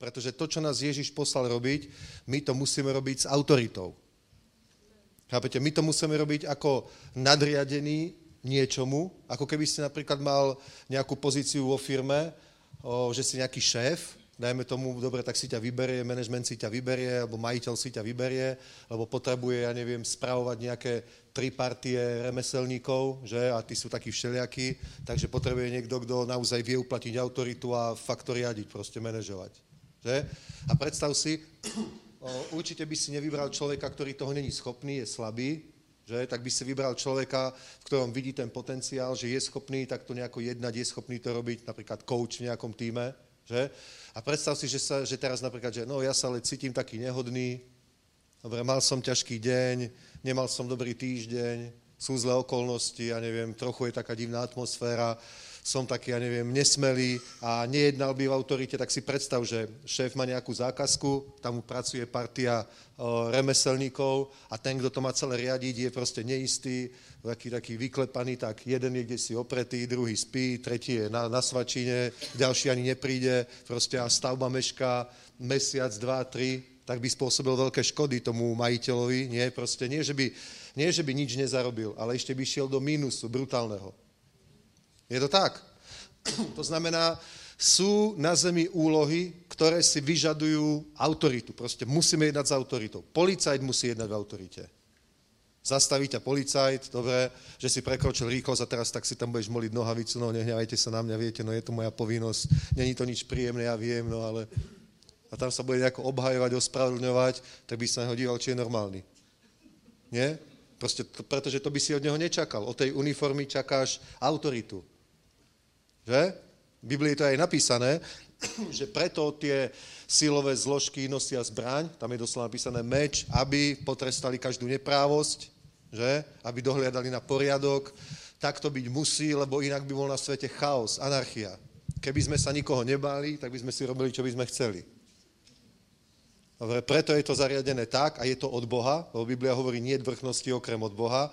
Pretože to, čo nás Ježiš poslal robiť, my to musíme robiť s autoritou. Chápete? My to musíme robiť ako nadriadený niečomu, ako keby ste napríklad mal nejakú pozíciu vo firme, že si nejaký šéf, dajme tomu, dobre, tak si ťa vyberie, management si ťa vyberie, alebo majiteľ si ťa vyberie, lebo potrebuje, ja neviem, spravovať nejaké tri partie remeselníkov, že, a tí sú takí všelijakí, takže potrebuje niekto, kto naozaj vie uplatiť autoritu a fakt to riadiť, proste manažovať. Že? A predstav si, určite by si nevybral človeka, ktorý toho není schopný, je slabý, že? tak by si vybral človeka, v ktorom vidí ten potenciál, že je schopný takto nejako jednať, je schopný to robiť, napríklad coach v nejakom týme, že? A predstav si, že, sa, že teraz napríklad, že no ja sa ale cítim taký nehodný, dobre, mal som ťažký deň, nemal som dobrý týždeň, sú zlé okolnosti, ja neviem, trochu je taká divná atmosféra, som taký, ja neviem, nesmelý a nejednal by v autorite, tak si predstav, že šéf má nejakú zákazku, tam mu pracuje partia o, remeselníkov a ten, kto to má celé riadiť, je proste neistý, taký, taký vyklepaný, tak jeden je kde si opretý, druhý spí, tretí je na, na svačine, ďalší ani nepríde, proste a stavba mešká mesiac, dva, tri, tak by spôsobil veľké škody tomu majiteľovi, nie, proste nie, že by, nie, že by nič nezarobil, ale ešte by šiel do mínusu brutálneho. Je to tak? To znamená, sú na zemi úlohy, ktoré si vyžadujú autoritu. Proste musíme jednať s autoritou. Policajt musí jednať v autorite. Zastaví ťa policajt, dobre, že si prekročil rýchlosť a teraz tak si tam budeš moliť nohavicu, no nehnevajte sa na mňa, viete, no je to moja povinnosť, není to nič príjemné, ja viem, no ale... A tam sa bude nejako obhajovať, ospravedlňovať, tak by sa na díval, či je normálny. Nie? Proste, to, pretože to by si od neho nečakal. Od tej uniformy čakáš autoritu. Že? V Biblii to je aj napísané, že preto tie silové zložky nosia zbraň, tam je doslova napísané meč, aby potrestali každú neprávosť, že? Aby dohliadali na poriadok. Tak to byť musí, lebo inak by bol na svete chaos, anarchia. Keby sme sa nikoho nebáli, tak by sme si robili, čo by sme chceli. Dobre, preto je to zariadené tak a je to od Boha, lebo Biblia hovorí, nie vrchnosti okrem od Boha,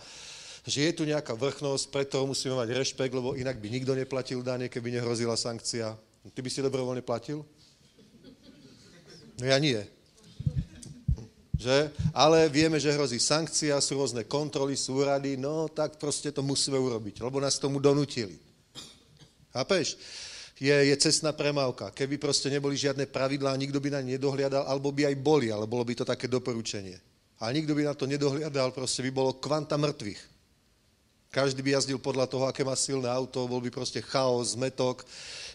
že je tu nejaká vrchnosť, preto musíme mať rešpekt, lebo inak by nikto neplatil dane, keby nehrozila sankcia. Ty by si dobrovoľne platil? No ja nie. Že? Ale vieme, že hrozí sankcia, sú rôzne kontroly, sú rady, no tak proste to musíme urobiť, lebo nás tomu donutili. Chápeš? Je, je cestná premávka. Keby proste neboli žiadne pravidlá, nikto by na ne nedohliadal, alebo by aj boli, ale bolo by to také doporučenie. A nikto by na to nedohliadal, proste by bolo kvanta mŕtvych. Každý by jazdil podľa toho, aké má silné auto, bol by proste chaos, zmetok.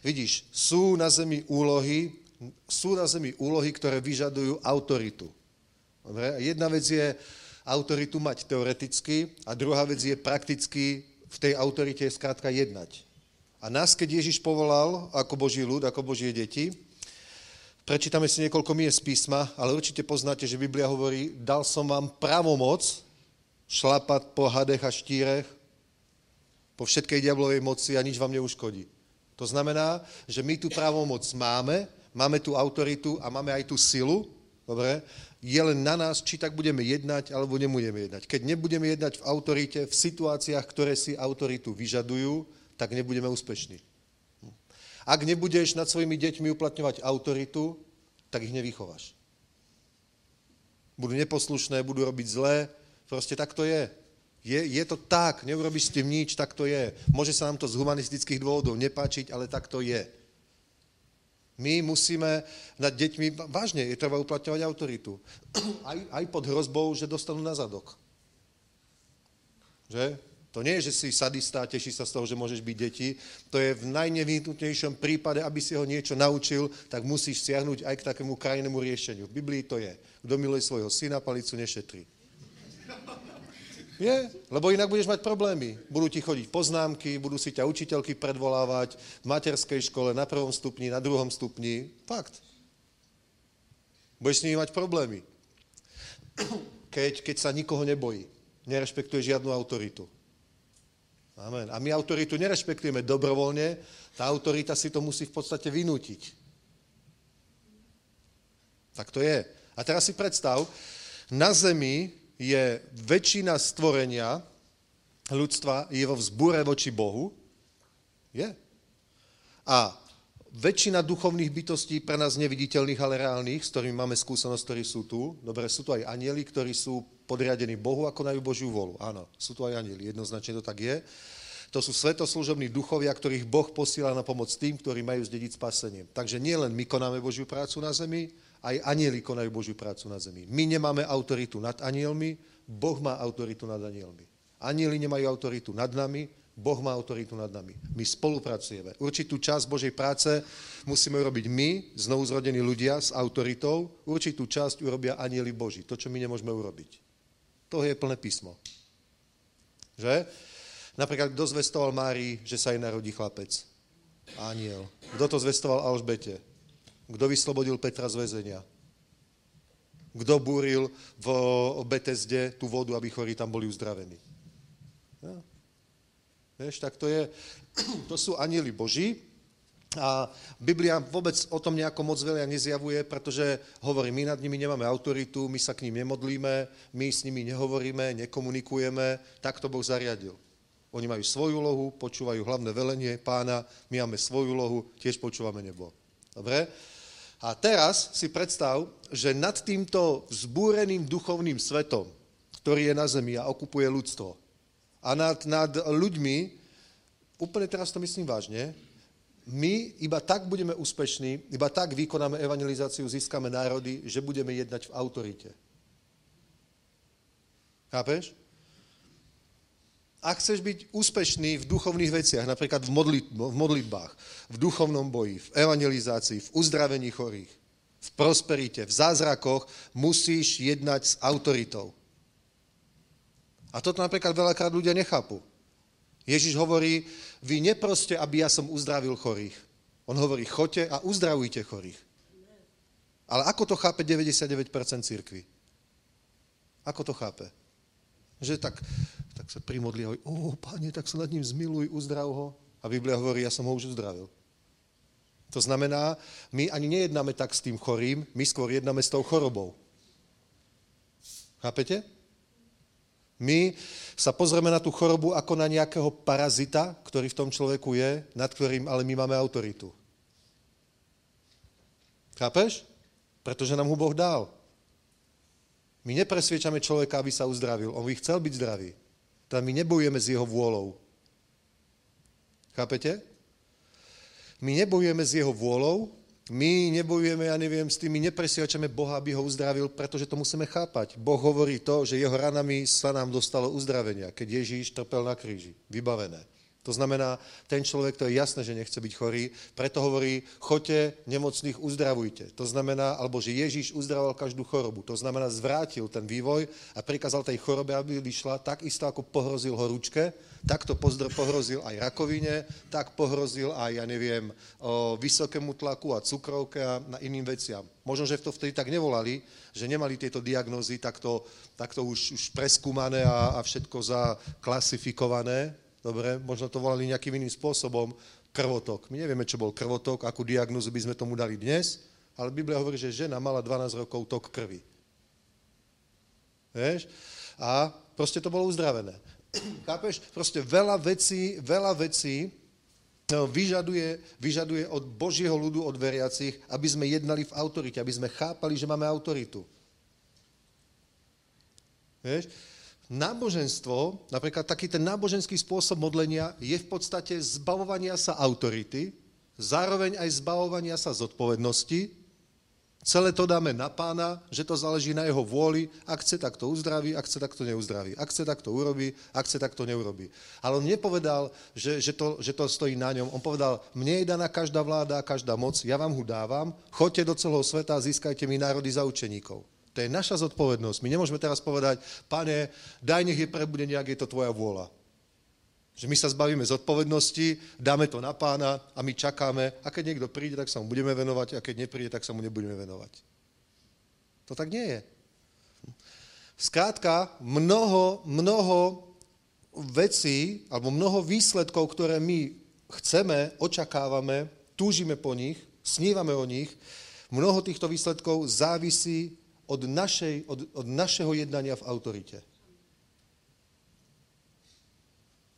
Vidíš, sú na zemi úlohy, sú na zemi úlohy, ktoré vyžadujú autoritu. Dobre? Jedna vec je autoritu mať teoreticky a druhá vec je prakticky v tej autorite skrátka jednať. A nás, keď Ježiš povolal ako Boží ľud, ako Božie deti, prečítame si niekoľko miest písma, ale určite poznáte, že Biblia hovorí, dal som vám pravomoc šlapať po hadech a štírech, po všetkej diablovej moci a nič vám neuškodí. To znamená, že my tu právomoc máme, máme tu autoritu a máme aj tú silu, dobre, je len na nás, či tak budeme jednať, alebo nebudeme jednať. Keď nebudeme jednať v autorite, v situáciách, ktoré si autoritu vyžadujú, tak nebudeme úspešní. Ak nebudeš nad svojimi deťmi uplatňovať autoritu, tak ich nevychováš. Budú neposlušné, budú robiť zlé, proste tak to je. Je, je to tak, neurobíš s tým nič, tak to je. Môže sa nám to z humanistických dôvodov nepáčiť, ale tak to je. My musíme nad deťmi, vážne, je treba uplatňovať autoritu. Aj, aj pod hrozbou, že dostanú na zadok. Že? To nie je, že si sadista a teší sa z toho, že môžeš byť deti. To je v najnevyhnutnejšom prípade, aby si ho niečo naučil, tak musíš siahnuť aj k takému krajnému riešeniu. V Biblii to je. Kto miluje svojho syna, palicu nešetrí. Je, lebo inak budeš mať problémy. Budú ti chodiť poznámky, budú si ťa učiteľky predvolávať v materskej škole, na prvom stupni, na druhom stupni. Fakt. Budeš s nimi mať problémy. Keď, keď sa nikoho nebojí, nerešpektuje žiadnu autoritu. Amen. A my autoritu nerešpektujeme dobrovoľne, tá autorita si to musí v podstate vynútiť. Tak to je. A teraz si predstav, na zemi je väčšina stvorenia ľudstva je vo vzbúre voči Bohu. Je. A väčšina duchovných bytostí pre nás neviditeľných, ale reálnych, s ktorými máme skúsenosť, ktorí sú tu. Dobre, sú tu aj anieli, ktorí sú podriadení Bohu a konajú Božiu volu. Áno, sú tu aj anieli, jednoznačne to tak je. To sú svetoslúžobní duchovia, ktorých Boh posiela na pomoc tým, ktorí majú zdediť spasenie. Takže nielen my konáme Božiu prácu na zemi, aj anieli konajú Božiu prácu na zemi. My nemáme autoritu nad anielmi, Boh má autoritu nad anielmi. Anieli nemajú autoritu nad nami, Boh má autoritu nad nami. My spolupracujeme. Určitú časť Božej práce musíme urobiť my, znovu zrodení ľudia s autoritou, určitú časť urobia anieli Boží. To, čo my nemôžeme urobiť. To je plné písmo. Že? Napríklad, kto zvestoval Márii, že sa jej narodí chlapec? Aniel. Kto to zvestoval Alžbete? Kto vyslobodil Petra z väzenia? Kto búril v Betesde tú vodu, aby chorí tam boli uzdravení? Ja. Vieš, tak to je, to sú anieli Boží, a Biblia vôbec o tom nejako moc veľa nezjavuje, pretože hovorí, my nad nimi nemáme autoritu, my sa k ním nemodlíme, my s nimi nehovoríme, nekomunikujeme, tak to Boh zariadil. Oni majú svoju úlohu, počúvajú hlavné velenie pána, my máme svoju úlohu, tiež počúvame nebo. Dobre? A teraz si predstav, že nad týmto vzbúreným duchovným svetom, ktorý je na zemi a okupuje ľudstvo, a nad, nad ľuďmi, úplne teraz to myslím vážne, my iba tak budeme úspešní, iba tak vykonáme evangelizáciu, získame národy, že budeme jednať v autorite. Chápeš? Ak chceš byť úspešný v duchovných veciach, napríklad v, modlit, v modlitbách, v duchovnom boji, v evangelizácii, v uzdravení chorých, v prosperite, v zázrakoch, musíš jednať s autoritou. A toto napríklad veľakrát ľudia nechápu. Ježiš hovorí, vy neproste, aby ja som uzdravil chorých. On hovorí, choďte a uzdravujte chorých. Ale ako to chápe 99% církvy? Ako to chápe? Že tak, tak sa primodli a hovorí, o, páne, tak sa nad ním zmiluj, uzdrav ho. A Biblia hovorí, ja som ho už uzdravil. To znamená, my ani nejednáme tak s tým chorým, my skôr jednáme s tou chorobou. Chápete? My sa pozrieme na tú chorobu ako na nejakého parazita, ktorý v tom človeku je, nad ktorým ale my máme autoritu. Chápeš? Pretože nám ho Boh dal. My nepresviečame človeka, aby sa uzdravil. On by chcel byť zdravý. Teda my nebojujeme s jeho vôľou. Chápete? My nebojujeme s jeho vôľou, my nebojujeme, ja neviem, s tým, my nepresviečame Boha, aby ho uzdravil, pretože to musíme chápať. Boh hovorí to, že jeho ranami sa nám dostalo uzdravenia, keď Ježíš trpel na kríži. Vybavené. To znamená, ten človek, to je jasné, že nechce byť chorý, preto hovorí, choďte nemocných, uzdravujte. To znamená, alebo že Ježíš uzdravoval každú chorobu. To znamená, zvrátil ten vývoj a prikázal tej chorobe, aby vyšla, tak isto ako pohrozil horúčke, tak to pohrozil aj rakovine, tak pohrozil aj, ja neviem, o vysokému tlaku a cukrovke a na iným veciam. Možno, že to vtedy tak nevolali, že nemali tieto diagnózy takto, takto už, už preskúmané a, a všetko zaklasifikované, Dobre, možno to volali nejakým iným spôsobom, krvotok. My nevieme, čo bol krvotok, akú diagnozu by sme tomu dali dnes, ale Biblia hovorí, že žena mala 12 rokov tok krvi. Vieš? A proste to bolo uzdravené. Chápeš? Proste veľa vecí, veľa vecí no, vyžaduje, vyžaduje od Božieho ľudu, od veriacich, aby sme jednali v autorite, aby sme chápali, že máme autoritu. Vieš? Náboženstvo, napríklad taký ten náboženský spôsob modlenia je v podstate zbavovania sa autority, zároveň aj zbavovania sa zodpovednosti. Celé to dáme na pána, že to záleží na jeho vôli, ak chce, tak to uzdraví, ak chce, tak to neuzdraví. Ak chce, tak to urobí, ak chce, tak to neurobí. Ale on nepovedal, že, že, to, že to stojí na ňom. On povedal, mne je daná každá vláda, každá moc, ja vám ho dávam, choďte do celého sveta a získajte mi národy za učeníkov. To je naša zodpovednosť. My nemôžeme teraz povedať, pane, daj nech je prebude nejak, je to tvoja vôľa. Že my sa zbavíme zodpovednosti, dáme to na pána a my čakáme a keď niekto príde, tak sa mu budeme venovať a keď nepríde, tak sa mu nebudeme venovať. To tak nie je. Skrátka, mnoho, mnoho vecí alebo mnoho výsledkov, ktoré my chceme, očakávame, túžime po nich, snívame o nich, mnoho týchto výsledkov závisí od, našej, od, od našeho jednania v autorite.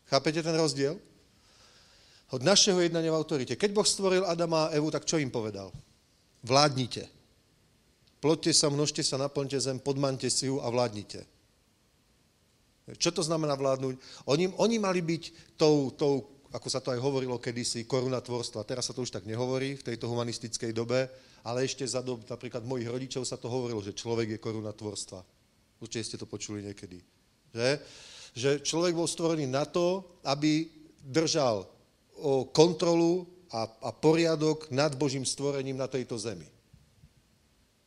Chápete ten rozdiel? Od našeho jednania v autorite. Keď Boh stvoril Adama a Evu, tak čo im povedal? Vládnite. Ploďte sa, množte sa, naplňte zem, podmante si ju a vládnite. Čo to znamená vládnuť? Oni, oni mali byť tou, tou, ako sa to aj hovorilo kedysi, koruna tvorstva. Teraz sa to už tak nehovorí v tejto humanistickej dobe, ale ešte za dob napríklad mojich rodičov sa to hovorilo, že človek je koruna tvorstva. Určite ste to počuli niekedy. Že? že človek bol stvorený na to, aby držal kontrolu a, a poriadok nad Božím stvorením na tejto zemi.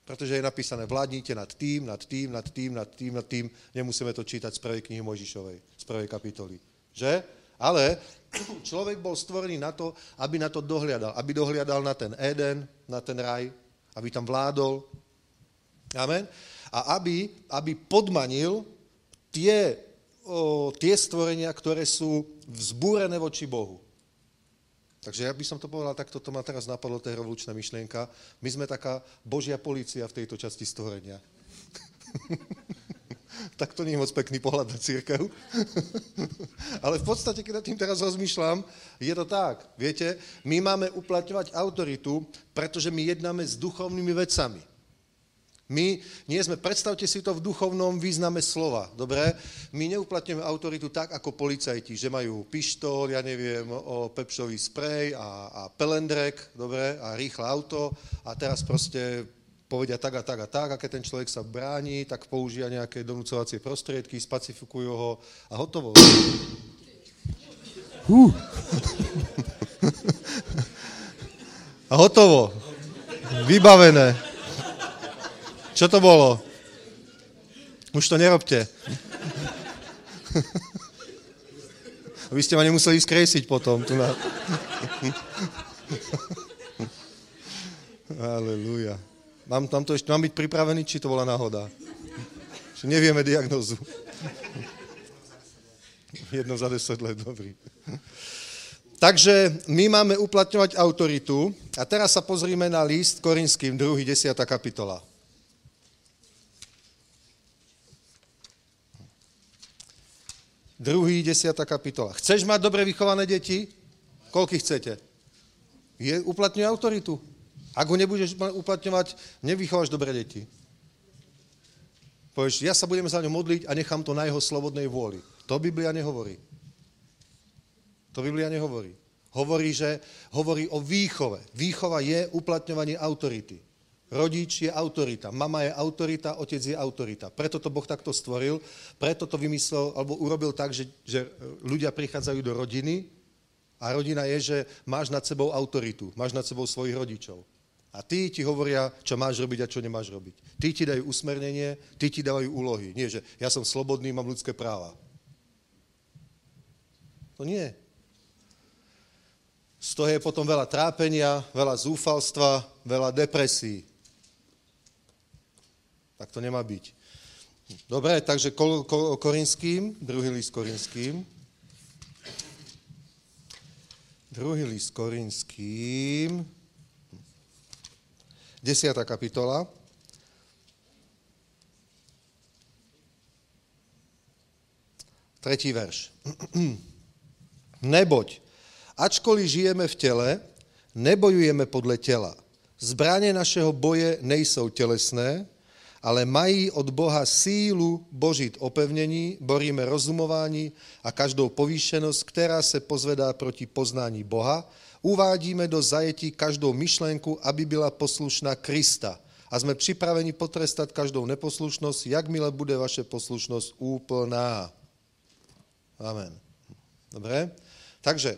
Pretože je napísané, vládnite nad tým, nad tým, nad tým, nad tým, nad tým. Nemusíme to čítať z prvej knihy Mojžišovej, z prvej kapitoly. Že? Ale človek bol stvorený na to, aby na to dohliadal. Aby dohliadal na ten Eden, na ten raj, aby tam vládol. Amen. A aby, aby podmanil tie, o, tie stvorenia, ktoré sú vzbúrené voči Bohu. Takže ja by som to povedal, tak toto ma teraz napadlo, to je revolučná myšlienka. My sme taká božia policia v tejto časti stvorenia. tak to nie je moc pekný pohľad na církev. Ale v podstate, keď nad tým teraz rozmýšľam, je to tak. Viete, my máme uplatňovať autoritu, pretože my jednáme s duchovnými vecami. My nie sme, predstavte si to v duchovnom význame slova, dobre? My neuplatňujeme autoritu tak, ako policajti, že majú pištol, ja neviem, o pepšový sprej a, a pelendrek, dobre, a rýchle auto a teraz proste povedia tak a tak a tak a keď ten človek sa bráni, tak použia nejaké donúcovacie prostriedky, spacifikujú ho a hotovo. Uh. a hotovo. Vybavené. Čo to bolo? Už to nerobte. Vy ste ma nemuseli skrésiť potom. Tu na... Aleluja. Mám, tam to ešte, mám byť pripravený, či to bola náhoda? Že nevieme diagnozu. Jedno za deset let, dobrý. Takže my máme uplatňovať autoritu a teraz sa pozrime na list Korinským, 2. 10. kapitola. Druhý, desiatá kapitola. Chceš mať dobre vychované deti? Koľky chcete? Je, uplatňuj autoritu. Ak ho nebudeš uplatňovať, nevychováš dobre deti. Povieš, ja sa budem za ňo modliť a nechám to na jeho slobodnej vôli. To Biblia nehovorí. To Biblia nehovorí. Hovorí, že hovorí o výchove. Výchova je uplatňovanie autority. Rodič je autorita, mama je autorita, otec je autorita. Preto to Boh takto stvoril, preto to vymyslel, alebo urobil tak, že, že ľudia prichádzajú do rodiny a rodina je, že máš nad sebou autoritu, máš nad sebou svojich rodičov. A tí ti hovoria, čo máš robiť a čo nemáš robiť. Tí ti dajú usmernenie, tí ti dávajú úlohy. Nie, že ja som slobodný, mám ľudské práva. To nie. Z toho je potom veľa trápenia, veľa zúfalstva, veľa depresí. Tak to nemá byť. Dobre, takže Korinským, druhý list Korinským. Druhý list Korinským. Desiatá kapitola. Tretí verš. Neboť, ačkoliv žijeme v tele, nebojujeme podle tela. Zbranie našeho boje nejsou telesné, ale mají od Boha sílu božit opevnění, boríme rozumování a každou povýšenost, která se pozvedá proti poznání Boha, uvádíme do zajetí každou myšlenku, aby byla poslušná Krista. A jsme připraveni potrestat každou neposlušnost, jakmile bude vaše poslušnost úplná. Amen. Dobre? Takže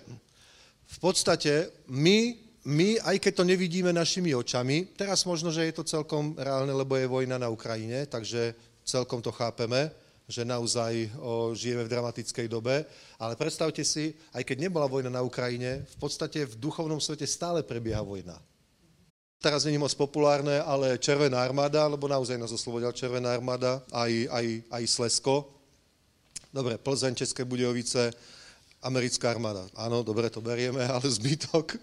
v podstate my my, aj keď to nevidíme našimi očami, teraz možno, že je to celkom reálne, lebo je vojna na Ukrajine, takže celkom to chápeme, že naozaj o, žijeme v dramatickej dobe, ale predstavte si, aj keď nebola vojna na Ukrajine, v podstate v duchovnom svete stále prebieha vojna. Teraz není moc populárne, ale Červená armáda, lebo naozaj nás oslobodila Červená armáda, aj, aj, aj Slesko. Dobre, Plzeň, České Budějovice, americká armáda. Áno, dobre, to berieme, ale zbytok.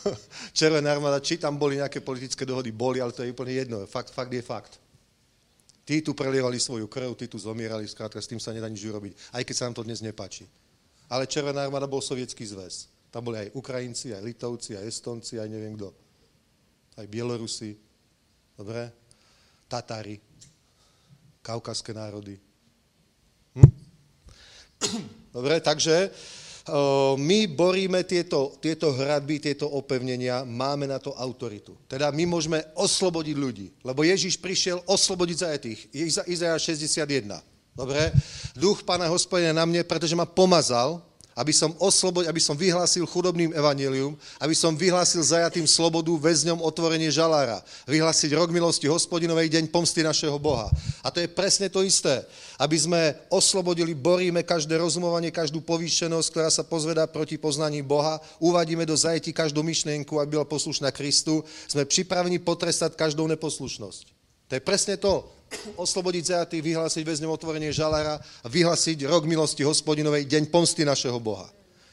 Červená armáda, či tam boli nejaké politické dohody, boli, ale to je úplne jedno. Fakt, fakt je fakt. Tí tu prelievali svoju krv, tí tu zomierali, skrátka s tým sa nedá nič urobiť, aj keď sa nám to dnes nepáči. Ale Červená armáda bol sovietský zväz. Tam boli aj Ukrajinci, aj Litovci, aj Estonci, aj neviem kto. Aj Bielorusi. Dobre? Tatári. Kaukaské národy. Hm? Dobre, takže my boríme tieto, tieto hradby, tieto opevnenia, máme na to autoritu. Teda my môžeme oslobodiť ľudí, lebo Ježíš prišiel oslobodiť zajetých. Iza, Izaja 61. Dobre? Duch Pána hospodina na mne, pretože ma pomazal, aby som oslobodil, aby som vyhlásil chudobným evanelium, aby som vyhlásil zajatým slobodu, väzňom otvorenie žalára, vyhlásiť rok milosti hospodinovej, deň pomsty našeho Boha. A to je presne to isté. Aby sme oslobodili, boríme každé rozumovanie, každú povýšenosť, ktorá sa pozvedá proti poznaní Boha, uvadíme do zajetí každú myšlienku, aby bola poslušná Kristu, sme pripravení potrestať každou neposlušnosť. To je presne to oslobodiť zajatých, vyhlásiť väzňom otvorenie žalára a vyhlásiť rok milosti hospodinovej, deň pomsty našeho Boha.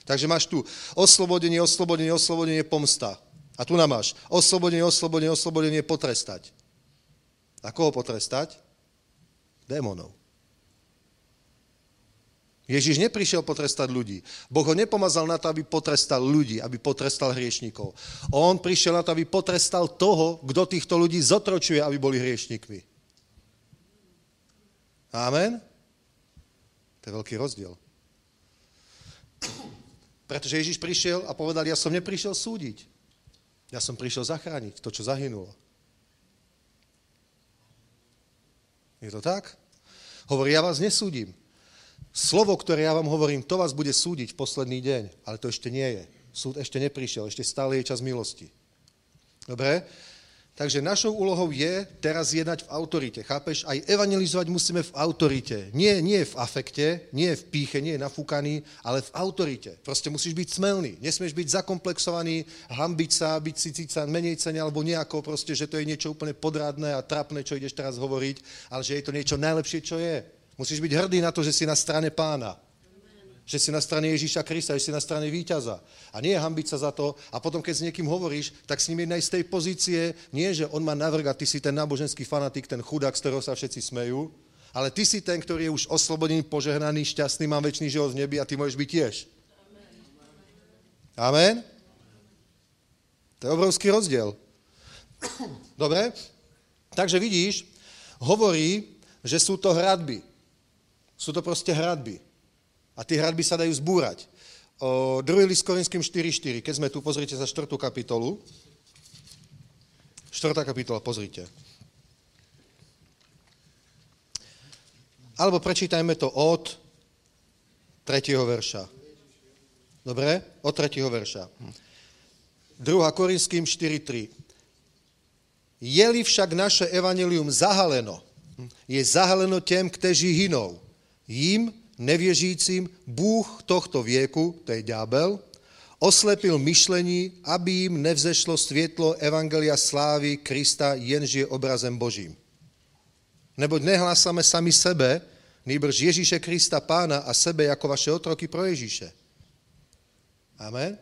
Takže máš tu oslobodenie, oslobodenie, oslobodenie, pomsta. A tu nám máš oslobodenie, oslobodenie, oslobodenie, potrestať. A koho potrestať? Démonov. Ježiš neprišiel potrestať ľudí. Boh ho nepomazal na to, aby potrestal ľudí, aby potrestal hriešnikov. On prišiel na to, aby potrestal toho, kto týchto ľudí zotročuje, aby boli hriešnikmi. Amen? To je veľký rozdiel. Pretože Ježiš prišiel a povedal, ja som neprišiel súdiť. Ja som prišiel zachrániť to, čo zahynulo. Je to tak? Hovorí, ja vás nesúdim. Slovo, ktoré ja vám hovorím, to vás bude súdiť v posledný deň, ale to ešte nie je. Súd ešte neprišiel, ešte stále je čas milosti. Dobre? Takže našou úlohou je teraz jednať v autorite. Chápeš? Aj evangelizovať musíme v autorite. Nie, nie v afekte, nie v píche, nie nafúkaný, ale v autorite. Proste musíš byť smelný. Nesmieš byť zakomplexovaný, hambiť sa, byť si cíca menej cenia, alebo nejako proste, že to je niečo úplne podradné a trapné, čo ideš teraz hovoriť, ale že je to niečo najlepšie, čo je. Musíš byť hrdý na to, že si na strane pána že si na strane Ježíša Krista, že si na strane víťaza. A nie hambiť sa za to. A potom, keď s niekým hovoríš, tak s ním jednej z tej pozície, nie, že on má navrh ty si ten náboženský fanatik, ten chudák, z ktorého sa všetci smejú, ale ty si ten, ktorý je už oslobodený, požehnaný, šťastný, mám väčší život v nebi a ty môžeš byť tiež. Amen? To je obrovský rozdiel. Dobre? Takže vidíš, hovorí, že sú to hradby. Sú to proste hradby. A tie hradby sa dajú zbúrať. O, 2. list Korinským 4.4, keď sme tu, pozrite sa 4. kapitolu. 4. kapitola, pozrite. Alebo prečítajme to od 3. verša. Dobre? Od 3. verša. 2. Korinským 4.3. Je-li však naše evanelium zahaleno, je zahaleno tém, kteří hynou. Jím nevěřícím Bůh tohto věku, to je ďábel, oslepil myšlení, aby jim nevzešlo světlo Evangelia slávy Krista, jenž je obrazem Božím. Neboť nehlásáme sami sebe, nýbrž Ježíše Krista pána a sebe jako vaše otroky pro Ježíše. Amen?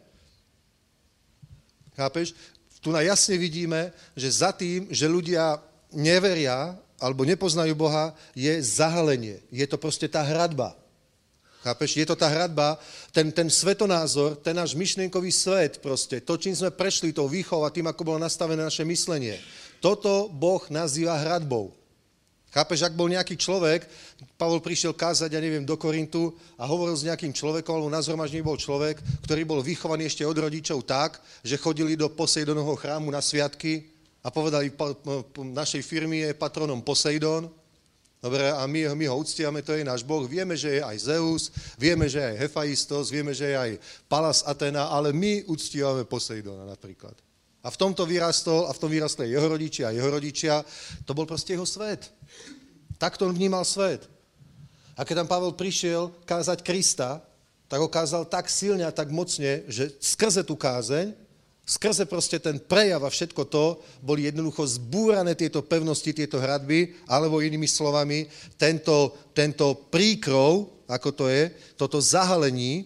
Chápeš? Tu na jasne vidíme, že za tým, že ľudia neveria alebo nepoznajú Boha, je zahalenie. Je to proste tá hradba. Chápeš? Je to tá hradba, ten, ten svetonázor, ten náš myšlienkový svet proste, to, čím sme prešli tou výchovou a tým, ako bolo nastavené naše myslenie. Toto Boh nazýva hradbou. Chápeš, ak bol nejaký človek, Pavol prišiel kázať, ja neviem, do Korintu a hovoril s nejakým človekom, alebo na zhromaždení bol človek, ktorý bol vychovaný ešte od rodičov tak, že chodili do Posejdonovho chrámu na sviatky a povedali, našej firmy je patronom Poseidon, Dobre, a my, my ho uctiame, to je náš Boh. Vieme, že je aj Zeus, vieme, že je aj Hefaistos, vieme, že je aj Palas Atena, ale my uctívame Poseidona napríklad. A v tomto vyrastol, a v tom vyrastli jeho rodičia a jeho rodičia. To bol proste jeho svet. Takto on vnímal svet. A keď tam Pavel prišiel kázať Krista, tak ho kázal tak silne a tak mocne, že skrze tú kázeň Skrze proste ten prejav a všetko to boli jednoducho zbúrané tieto pevnosti, tieto hradby, alebo inými slovami, tento, tento príkrov, ako to je, toto zahalení,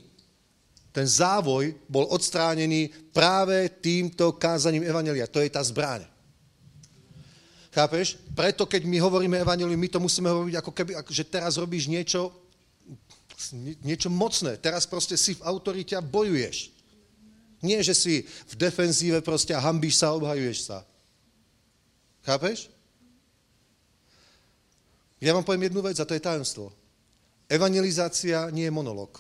ten závoj bol odstránený práve týmto kázaním Evangelia. To je tá zbraň. Chápeš? Preto, keď my hovoríme Evangelium, my to musíme hovoriť ako keby, že teraz robíš niečo, niečo mocné. Teraz proste si v autorite a bojuješ. Nie, že si v defenzíve proste a hambíš sa obhajuješ sa. Chápeš? Ja vám poviem jednu vec a to je tajomstvo. Evangelizácia nie je monolog.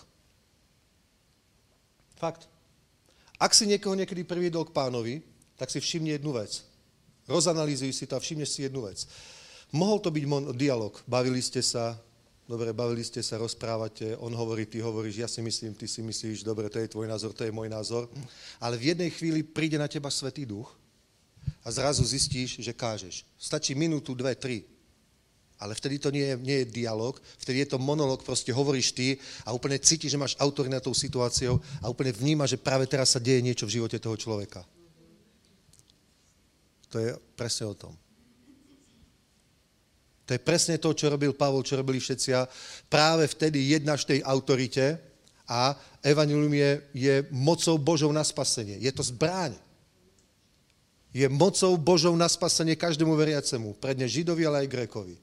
Fakt. Ak si niekoho niekedy priviedol k pánovi, tak si všimni jednu vec. Rozanalýzuj si to a všimneš si jednu vec. Mohol to byť dialog. Bavili ste sa, dobre, bavili ste sa, rozprávate, on hovorí, ty hovoríš, ja si myslím, ty si myslíš, dobre, to je tvoj názor, to je môj názor. Ale v jednej chvíli príde na teba Svetý Duch a zrazu zistíš, že kážeš. Stačí minútu, dve, tri. Ale vtedy to nie je, nie je dialog, vtedy je to monolog, proste hovoríš ty a úplne cítiš, že máš autor nad tou situáciou a úplne vníma, že práve teraz sa deje niečo v živote toho človeka. To je presne o tom. To je presne to, čo robil Pavol, čo robili všetci práve vtedy jednáš tej autorite a evanilium je, je mocou Božou na spasenie. Je to zbráň. Je mocou Božou na spasenie každému veriacemu, predne Židovi, ale aj Grékovi.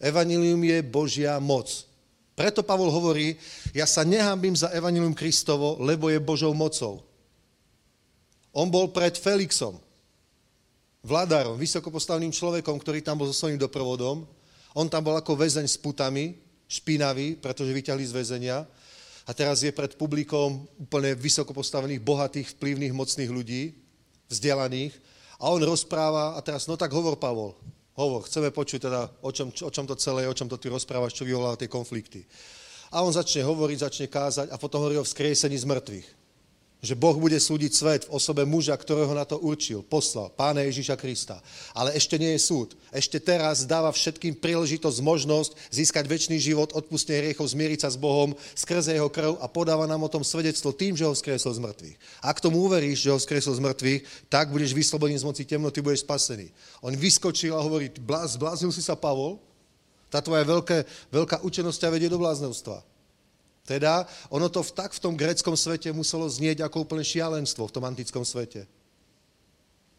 Evanilium je Božia moc. Preto Pavol hovorí, ja sa nehambím za Evanilium Kristovo, lebo je Božou mocou. On bol pred Felixom, vládárom, vysokopostavným človekom, ktorý tam bol so svojím doprovodom. On tam bol ako väzeň s putami, špinavý, pretože vyťahli z väzenia. A teraz je pred publikom úplne vysokopostavených, bohatých, vplyvných, mocných ľudí, vzdelaných. A on rozpráva, a teraz, no tak hovor, Pavol, hovor, chceme počuť teda, o čom, o čom to celé je, o čom to ty rozprávaš, čo vyvolá tie konflikty. A on začne hovoriť, začne kázať a potom hovorí o vzkriesení z mŕtvych že Boh bude súdiť svet v osobe muža, ktorého na to určil, poslal, pána Ježíša Krista. Ale ešte nie je súd. Ešte teraz dáva všetkým príležitosť, možnosť získať väčší život, odpustenie hriechov, zmieriť sa s Bohom skrze jeho krv a podáva nám o tom svedectvo tým, že ho skresol z mŕtvych. Ak tomu uveríš, že ho skresol z mŕtvych, tak budeš vyslobodený z moci temnoty, budeš spasený. On vyskočil a hovorí, zbláznil si sa, Pavol? Tá tvoja veľké, veľká učenosť ťa vedie do bláznovstva. Teda ono to v, tak v tom greckom svete muselo znieť ako úplne šialenstvo v tom antickom svete.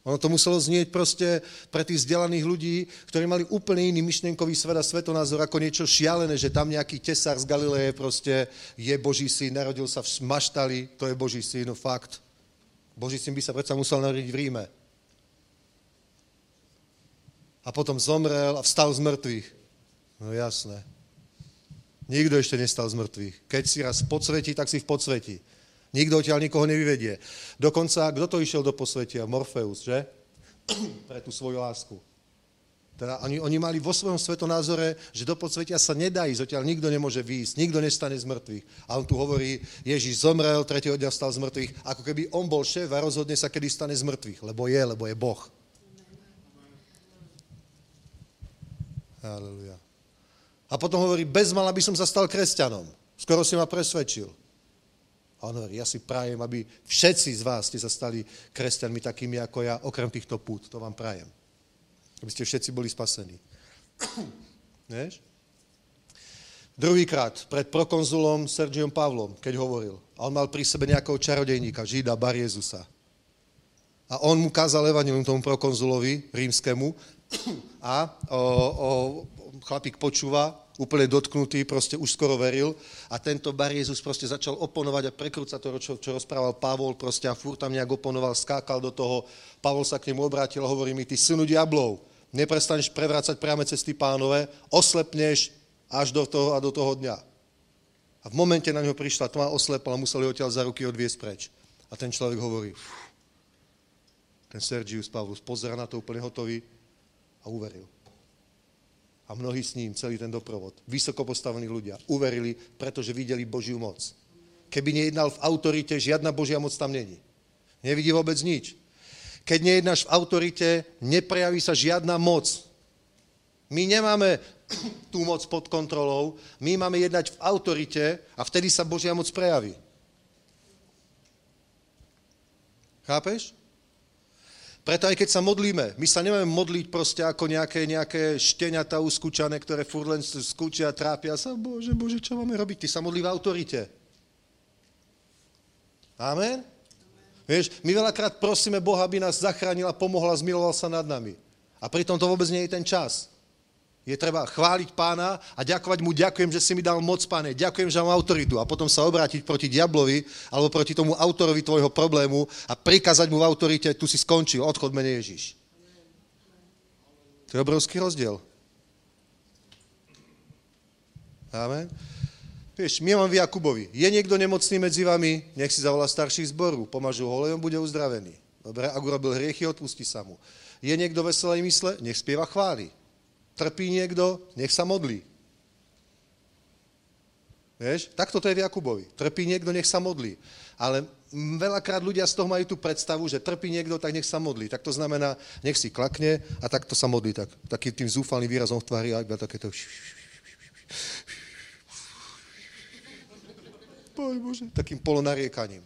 Ono to muselo znieť proste pre tých vzdelaných ľudí, ktorí mali úplne iný myšlienkový svet a svetonázor ako niečo šialené, že tam nejaký tesár z Galileje proste je Boží syn, narodil sa v Maštali, to je Boží syn, no fakt. Boží syn by sa predsa musel narodiť v Ríme. A potom zomrel a vstal z mŕtvych. No jasné. Nikto ešte nestal z mŕtvych. Keď si raz podsvetí, tak si v podsvetí. Nikto odtiaľ nikoho nevyvedie. Dokonca, kto to išiel do posvetia? Morfeus, že? Pre tú svoju lásku. Teda oni, oni mali vo svojom svetonázore, že do podsvetia sa nedá ísť, odtiaľ nikto nemôže výjsť, nikto nestane z mŕtvych. A on tu hovorí, Ježiš zomrel, tretieho dňa stal z mŕtvych, ako keby on bol šéf a rozhodne sa, kedy stane z mŕtvych, lebo je, lebo je Boh. Halleluja. A potom hovorí, bez mala by som sa stal kresťanom. Skoro si ma presvedčil. A on hovorí, ja si prajem, aby všetci z vás ste sa stali kresťanmi takými ako ja, okrem týchto pút. To vám prajem. Aby ste všetci boli spasení. Vieš? Druhýkrát pred prokonzulom Sergiom Pavlom, keď hovoril. A on mal pri sebe nejakého čarodejníka, Žida, Bar Jezusa. A on mu kázal evanilium tomu prokonzulovi rímskému a o, o, chlapík počúva, úplne dotknutý, proste už skoro veril a tento Bar Jezus proste začal oponovať a prekrúcať to, čo, čo rozprával Pavol proste a furt tam nejak oponoval, skákal do toho. Pavol sa k nemu obrátil a hovorí mi, ty synu diablov, neprestaneš prevrácať priame cesty pánové, oslepneš až do toho a do toho dňa. A v momente na neho prišla tma, a museli ho za ruky odviesť preč. A ten človek hovorí, ten Sergius Pavlus pozera na to úplne hotový a uveril a mnohí s ním, celý ten doprovod, vysoko postavení ľudia, uverili, pretože videli Božiu moc. Keby nejednal v autorite, žiadna Božia moc tam není. Nevidí vôbec nič. Keď nejednáš v autorite, neprejaví sa žiadna moc. My nemáme tú moc pod kontrolou, my máme jednať v autorite a vtedy sa Božia moc prejaví. Chápeš? Preto aj keď sa modlíme, my sa nemáme modliť proste ako nejaké, nejaké šteniatá uskúčané, ktoré furt len skúčia, trápia sa. Bože, Bože, čo máme robiť? Ty sa modlí v autorite. Amen? Vieš, my veľakrát prosíme Boha, aby nás zachránil a pomohol a zmiloval sa nad nami. A pritom to vôbec nie je ten čas. Je treba chváliť pána a ďakovať mu, ďakujem, že si mi dal moc, pane, ďakujem, že mám autoritu a potom sa obrátiť proti diablovi alebo proti tomu autorovi tvojho problému a prikázať mu v autorite, tu si skončil, odchod mene Ježiš. To je obrovský rozdiel. Amen. Vieš, my mám v Jakubovi. Je niekto nemocný medzi vami? Nech si zavolá starších zboru. Pomažu ho, on bude uzdravený. Dobre, ak urobil hriechy, odpustí sa mu. Je niekto veselej mysle? Nech spieva chváli. Trpí niekto? Nech sa modlí. Vieš? Takto to je v Jakubovi. Trpí niekto, nech sa modlí. Ale veľakrát ľudia z toho majú tú predstavu, že trpí niekto, tak nech sa modlí. Tak to znamená, nech si klakne a takto sa modlí. Tak, takým tým zúfalým výrazom v tvári a iba takéto... Bože, takým polonariekaním.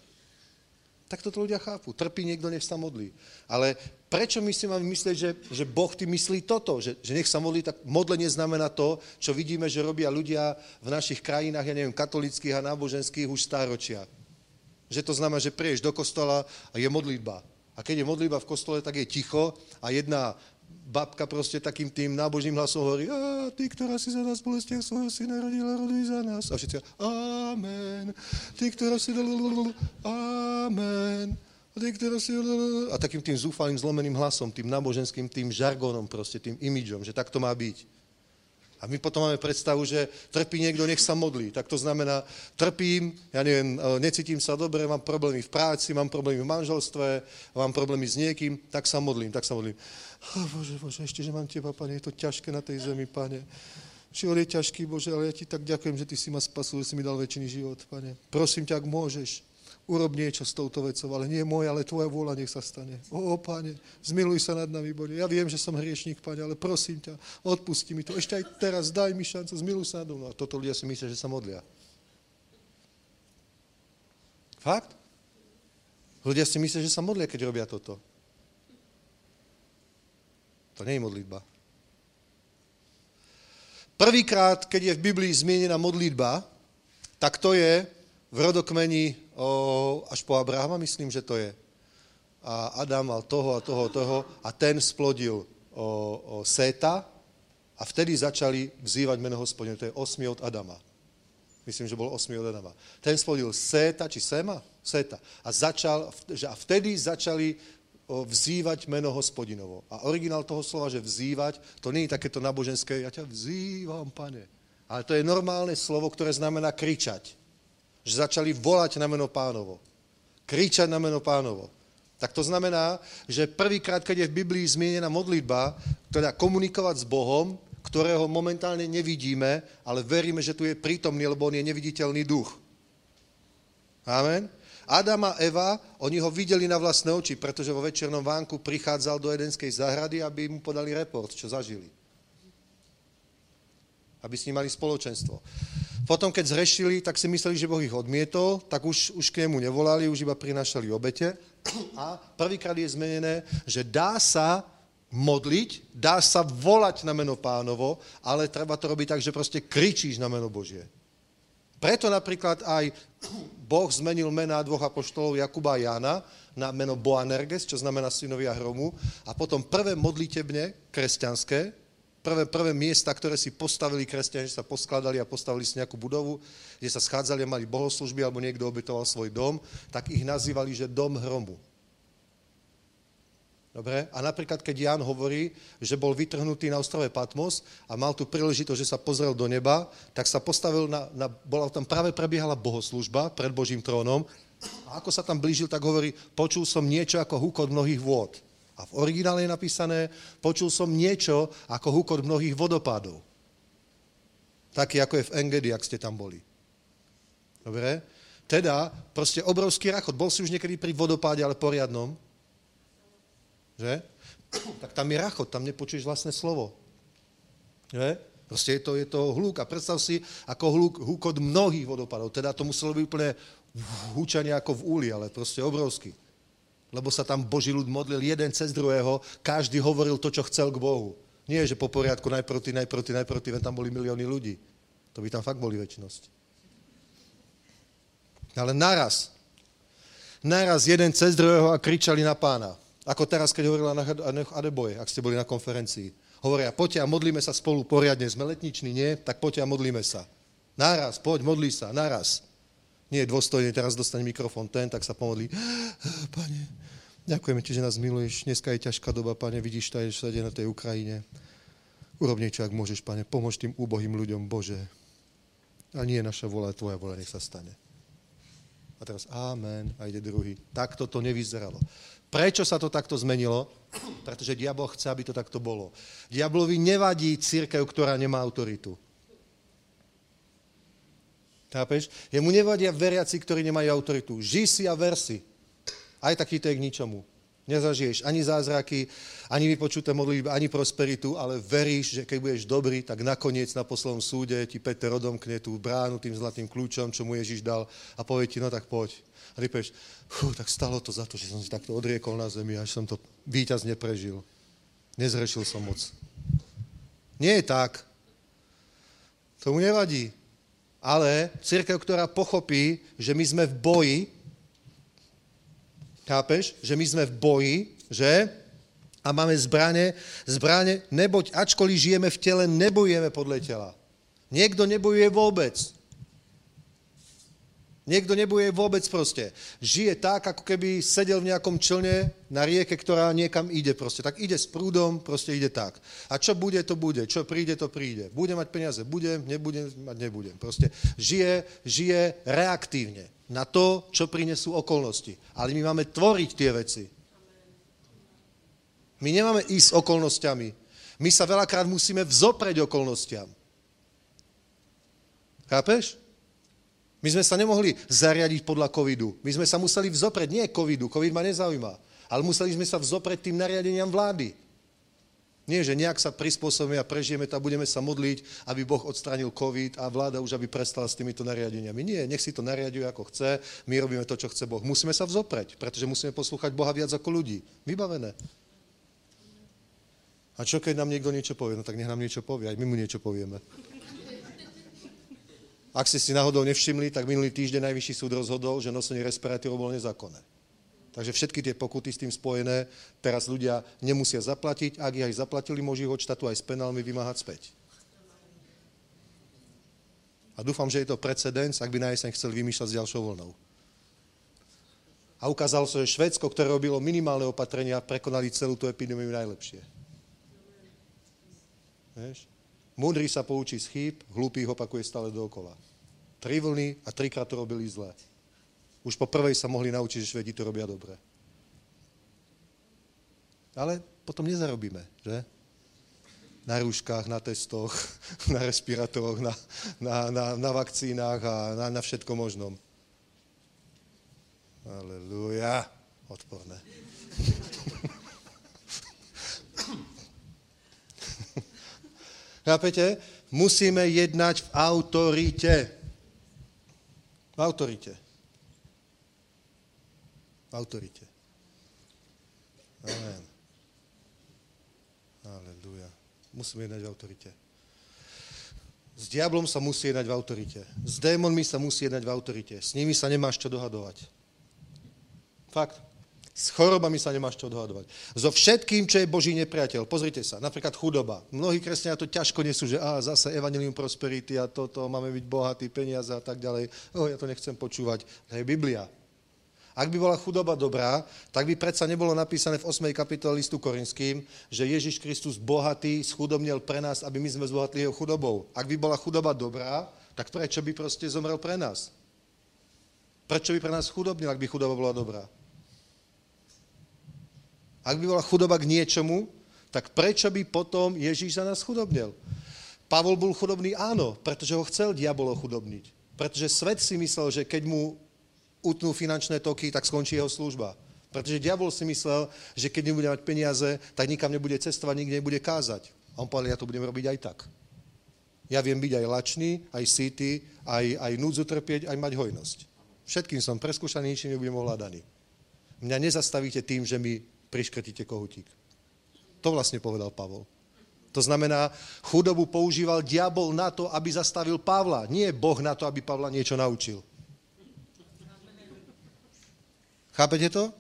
Tak toto ľudia chápu. Trpí niekto, nech sa modlí. Ale prečo my si máme myslieť, že, že Boh ty myslí toto? Že, že nech sa modlí, tak modlenie znamená to, čo vidíme, že robia ľudia v našich krajinách, ja neviem, katolických a náboženských už stáročia. Že to znamená, že prieš do kostola a je modlitba. A keď je modlitba v kostole, tak je ticho a jedna babka proste takým tým nábožným hlasom hovorí, a ty, ktorá si za nás bolestiach svojho syna rodila, roduj za nás. A všetci, amen. Ty, ktorá si... Amen. A ty, ktorá si... A takým tým zúfalým, zlomeným hlasom, tým náboženským, tým žargonom proste, tým imidžom, že tak to má byť. A my potom máme predstavu, že trpí niekto, nech sa modlí. Tak to znamená, trpím, ja neviem, e, necítim sa dobre, mám problémy v práci, mám problémy v manželstve, mám problémy s niekým, tak sa modlím, tak sa modlím. Oh, bože, Bože, ešte, že mám teba, pane, je to ťažké na tej zemi, pane. Život je ťažký, Bože, ale ja ti tak ďakujem, že ty si ma spasil, že si mi dal väčší život, pane. Prosím ťa, ak môžeš, urob niečo s touto vecou, ale nie moja, ale tvoja vôľa nech sa stane. O, pane, zmiluj sa nad nami, Bože. Ja viem, že som hriešník, pane, ale prosím ťa, odpusti mi to. Ešte aj teraz daj mi šancu, zmiluj sa nad mnou. A toto ľudia si myslia, že sa modlia. Fakt? Ľudia si myslia, že sa modlia, keď robia toto. To nie je modlitba. Prvýkrát, keď je v Biblii zmienená modlitba, tak to je v rodokmeni o, až po Abrahama, myslím, že to je. A Adam mal toho a toho, toho a ten splodil Séta a vtedy začali vzývať meno hospodine. To je osmi od Adama. Myslím, že bol osmi od Adama. Ten splodil Séta, či Sema? Séta. A, začal, a vtedy začali vzývať meno hospodinovo. A originál toho slova, že vzývať, to nie je takéto náboženské, ja ťa vzývam, pane. Ale to je normálne slovo, ktoré znamená kričať že začali volať na meno pánovo. Kričať na meno pánovo. Tak to znamená, že prvýkrát, keď je v Biblii zmienená modlitba, teda komunikovať s Bohom, ktorého momentálne nevidíme, ale veríme, že tu je prítomný, lebo on je neviditeľný duch. Amen. Adam a Eva, oni ho videli na vlastné oči, pretože vo večernom vánku prichádzal do Edenskej záhrady, aby mu podali report, čo zažili. Aby s ním mali spoločenstvo. Potom, keď zrešili, tak si mysleli, že Boh ich odmietol, tak už, už k nemu nevolali, už iba prinášali obete. A prvýkrát je zmenené, že dá sa modliť, dá sa volať na meno pánovo, ale treba to robiť tak, že proste kričíš na meno Božie. Preto napríklad aj Boh zmenil mená dvoch apoštolov Jakuba a Jána na meno Boanerges, čo znamená synovia hromu, a potom prvé modlitebne kresťanské, prvé, prvé miesta, ktoré si postavili kresťania, že sa poskladali a postavili si nejakú budovu, kde sa schádzali a mali bohoslužby, alebo niekto obetoval svoj dom, tak ich nazývali, že dom hromu. Dobre? A napríklad, keď Jan hovorí, že bol vytrhnutý na ostrove Patmos a mal tu príležitosť, že sa pozrel do neba, tak sa postavil na, na bola tam práve prebiehala bohoslužba pred Božím trónom a ako sa tam blížil, tak hovorí, počul som niečo ako húkot mnohých vôd. A v originále je napísané, počul som niečo ako hukot mnohých vodopádov. Taký, ako je v Engedi, ak ste tam boli. Dobre? Teda, proste obrovský rachot. Bol si už niekedy pri vodopáde, ale poriadnom? Že? Tak tam je rachot, tam nepočuješ vlastné slovo. Že? Proste je to, je to hluk. A predstav si, ako hluk, húkot mnohých vodopádov. Teda to muselo byť úplne húčanie ako v úli, ale proste obrovský lebo sa tam Boží ľud modlil jeden cez druhého, každý hovoril to, čo chcel k Bohu. Nie, že po poriadku najprv ty, najprv ty, najprv ty, tam boli milióny ľudí. To by tam fakt boli väčšinosť. Ale naraz, naraz jeden cez druhého a kričali na pána. Ako teraz, keď hovorila na Adeboje, ak ste boli na konferencii. Hovoria, poďte a modlíme sa spolu poriadne. Sme letniční, nie? Tak poďte a modlíme sa. Naraz, poď, modlí sa, naraz. Nie je dôstojne, teraz dostane mikrofón ten, tak sa pomodlí. Pane, ďakujeme ti, že nás miluješ. Dneska je ťažká doba, pane, vidíš, to je všade na tej Ukrajine. Urob niečo, ak môžeš, pane. Pomôž tým úbohým ľuďom, Bože. A nie naša vola, tvoja vola, nech sa stane. A teraz amen a ide druhý. Takto to nevyzeralo. Prečo sa to takto zmenilo? Pretože diabol chce, aby to takto bolo. Diablovi nevadí církev, ktorá nemá autoritu. Chápeš? Jemu nevadia veriaci, ktorí nemajú autoritu. Žij si a ver si. Aj takýto je k ničomu. Nezažiješ ani zázraky, ani vypočuté modlitby, ani prosperitu, ale veríš, že keď budeš dobrý, tak nakoniec na poslednom súde ti Peter odomkne tú bránu tým zlatým kľúčom, čo mu Ježiš dal a povie ti, no tak poď. A ty povieš, tak stalo to za to, že som si takto odriekol na zemi, až som to víťazne prežil. Nezrešil som moc. Nie je tak. Tomu nevadí. Ale církev, ktorá pochopí, že my sme v boji, Chápeš? Že my sme v boji, že? A máme zbrane, zbrane, neboť ačkoliv žijeme v tele, nebojujeme podľa tela. Niekto nebojuje vôbec. Niekto nebojuje vôbec proste. Žije tak, ako keby sedel v nejakom člne na rieke, ktorá niekam ide proste. Tak ide s prúdom, proste ide tak. A čo bude, to bude. Čo príde, to príde. Bude mať peniaze, budem, nebudem mať, nebudem. Proste žije, žije reaktívne na to, čo prinesú okolnosti. Ale my máme tvoriť tie veci. My nemáme ísť s okolnostiami. My sa veľakrát musíme vzopreť okolnostiam. Chápeš? My sme sa nemohli zariadiť podľa covidu. My sme sa museli vzopreť, nie covidu, covid ma nezaujíma, ale museli sme sa vzopreť tým nariadeniam vlády. Nie, že nejak sa prispôsobíme a prežijeme to a budeme sa modliť, aby Boh odstranil COVID a vláda už aby prestala s týmito nariadeniami. Nie, nech si to nariaduje ako chce, my robíme to, čo chce Boh. Musíme sa vzopreť, pretože musíme poslúchať Boha viac ako ľudí. Vybavené. A čo keď nám niekto niečo povie? No tak nech nám niečo povie, aj my mu niečo povieme. Ak ste si náhodou nevšimli, tak minulý týždeň Najvyšší súd rozhodol, že nosenie respirátorov bolo nezákonné. Takže všetky tie pokuty s tým spojené teraz ľudia nemusia zaplatiť. Ak ich aj zaplatili, môžu ich od štátu aj s penálmi vymáhať späť. A dúfam, že je to precedens, ak by na jeseň chceli vymýšľať s ďalšou vlnou. A ukázalo sa, že Švedsko, ktoré robilo minimálne opatrenia, prekonali celú tú epidémiu najlepšie. Vieš? Múdry sa poučí z chýb, hlupých opakuje stále dookola. Tri vlny a trikrát to robili zle. Už po prvej sa mohli naučiť, že Švedi to robia dobre. Ale potom nezarobíme, že? Na rúškach, na testoch, na respirátoroch, na, na, na, na vakcínach a na, na všetko možnom. Aleluja. Odporné. Chápete? Musíme jednať v autorite. V autorite autorite. Amen. Aleluja. Musíme jednať v autorite. S diablom sa musí jednať v autorite. S démonmi sa musí jednať v autorite. S nimi sa nemáš čo dohadovať. Fakt. S chorobami sa nemáš čo dohadovať. So všetkým, čo je Boží nepriateľ. Pozrite sa, napríklad chudoba. Mnohí kresťania to ťažko nesú, že á, zase evanilium prosperity a toto, máme byť bohatí, peniaze a tak ďalej. Oh, ja to nechcem počúvať. To je Biblia. Ak by bola chudoba dobrá, tak by predsa nebolo napísané v 8. kapitole listu Korinským, že Ježiš Kristus bohatý schudobnil pre nás, aby my sme zbohatli jeho chudobou. Ak by bola chudoba dobrá, tak prečo by proste zomrel pre nás? Prečo by pre nás chudobnil, ak by chudoba bola dobrá? Ak by bola chudoba k niečomu, tak prečo by potom Ježíš za nás chudobnil? Pavol bol chudobný, áno, pretože ho chcel diabolo chudobniť. Pretože svet si myslel, že keď mu utnú finančné toky, tak skončí jeho služba. Pretože diabol si myslel, že keď nebude mať peniaze, tak nikam nebude cestovať, nikde nebude kázať. A on povedal, ja to budem robiť aj tak. Ja viem byť aj lačný, aj síty, aj, aj núdzu trpieť, aj mať hojnosť. Všetkým som preskúšaný, ničím nebudem ovládaný. Mňa nezastavíte tým, že mi priškrtíte kohutík. To vlastne povedal Pavol. To znamená, chudobu používal diabol na to, aby zastavil Pavla. Nie Boh na to, aby Pavla niečo naučil. Chápete to?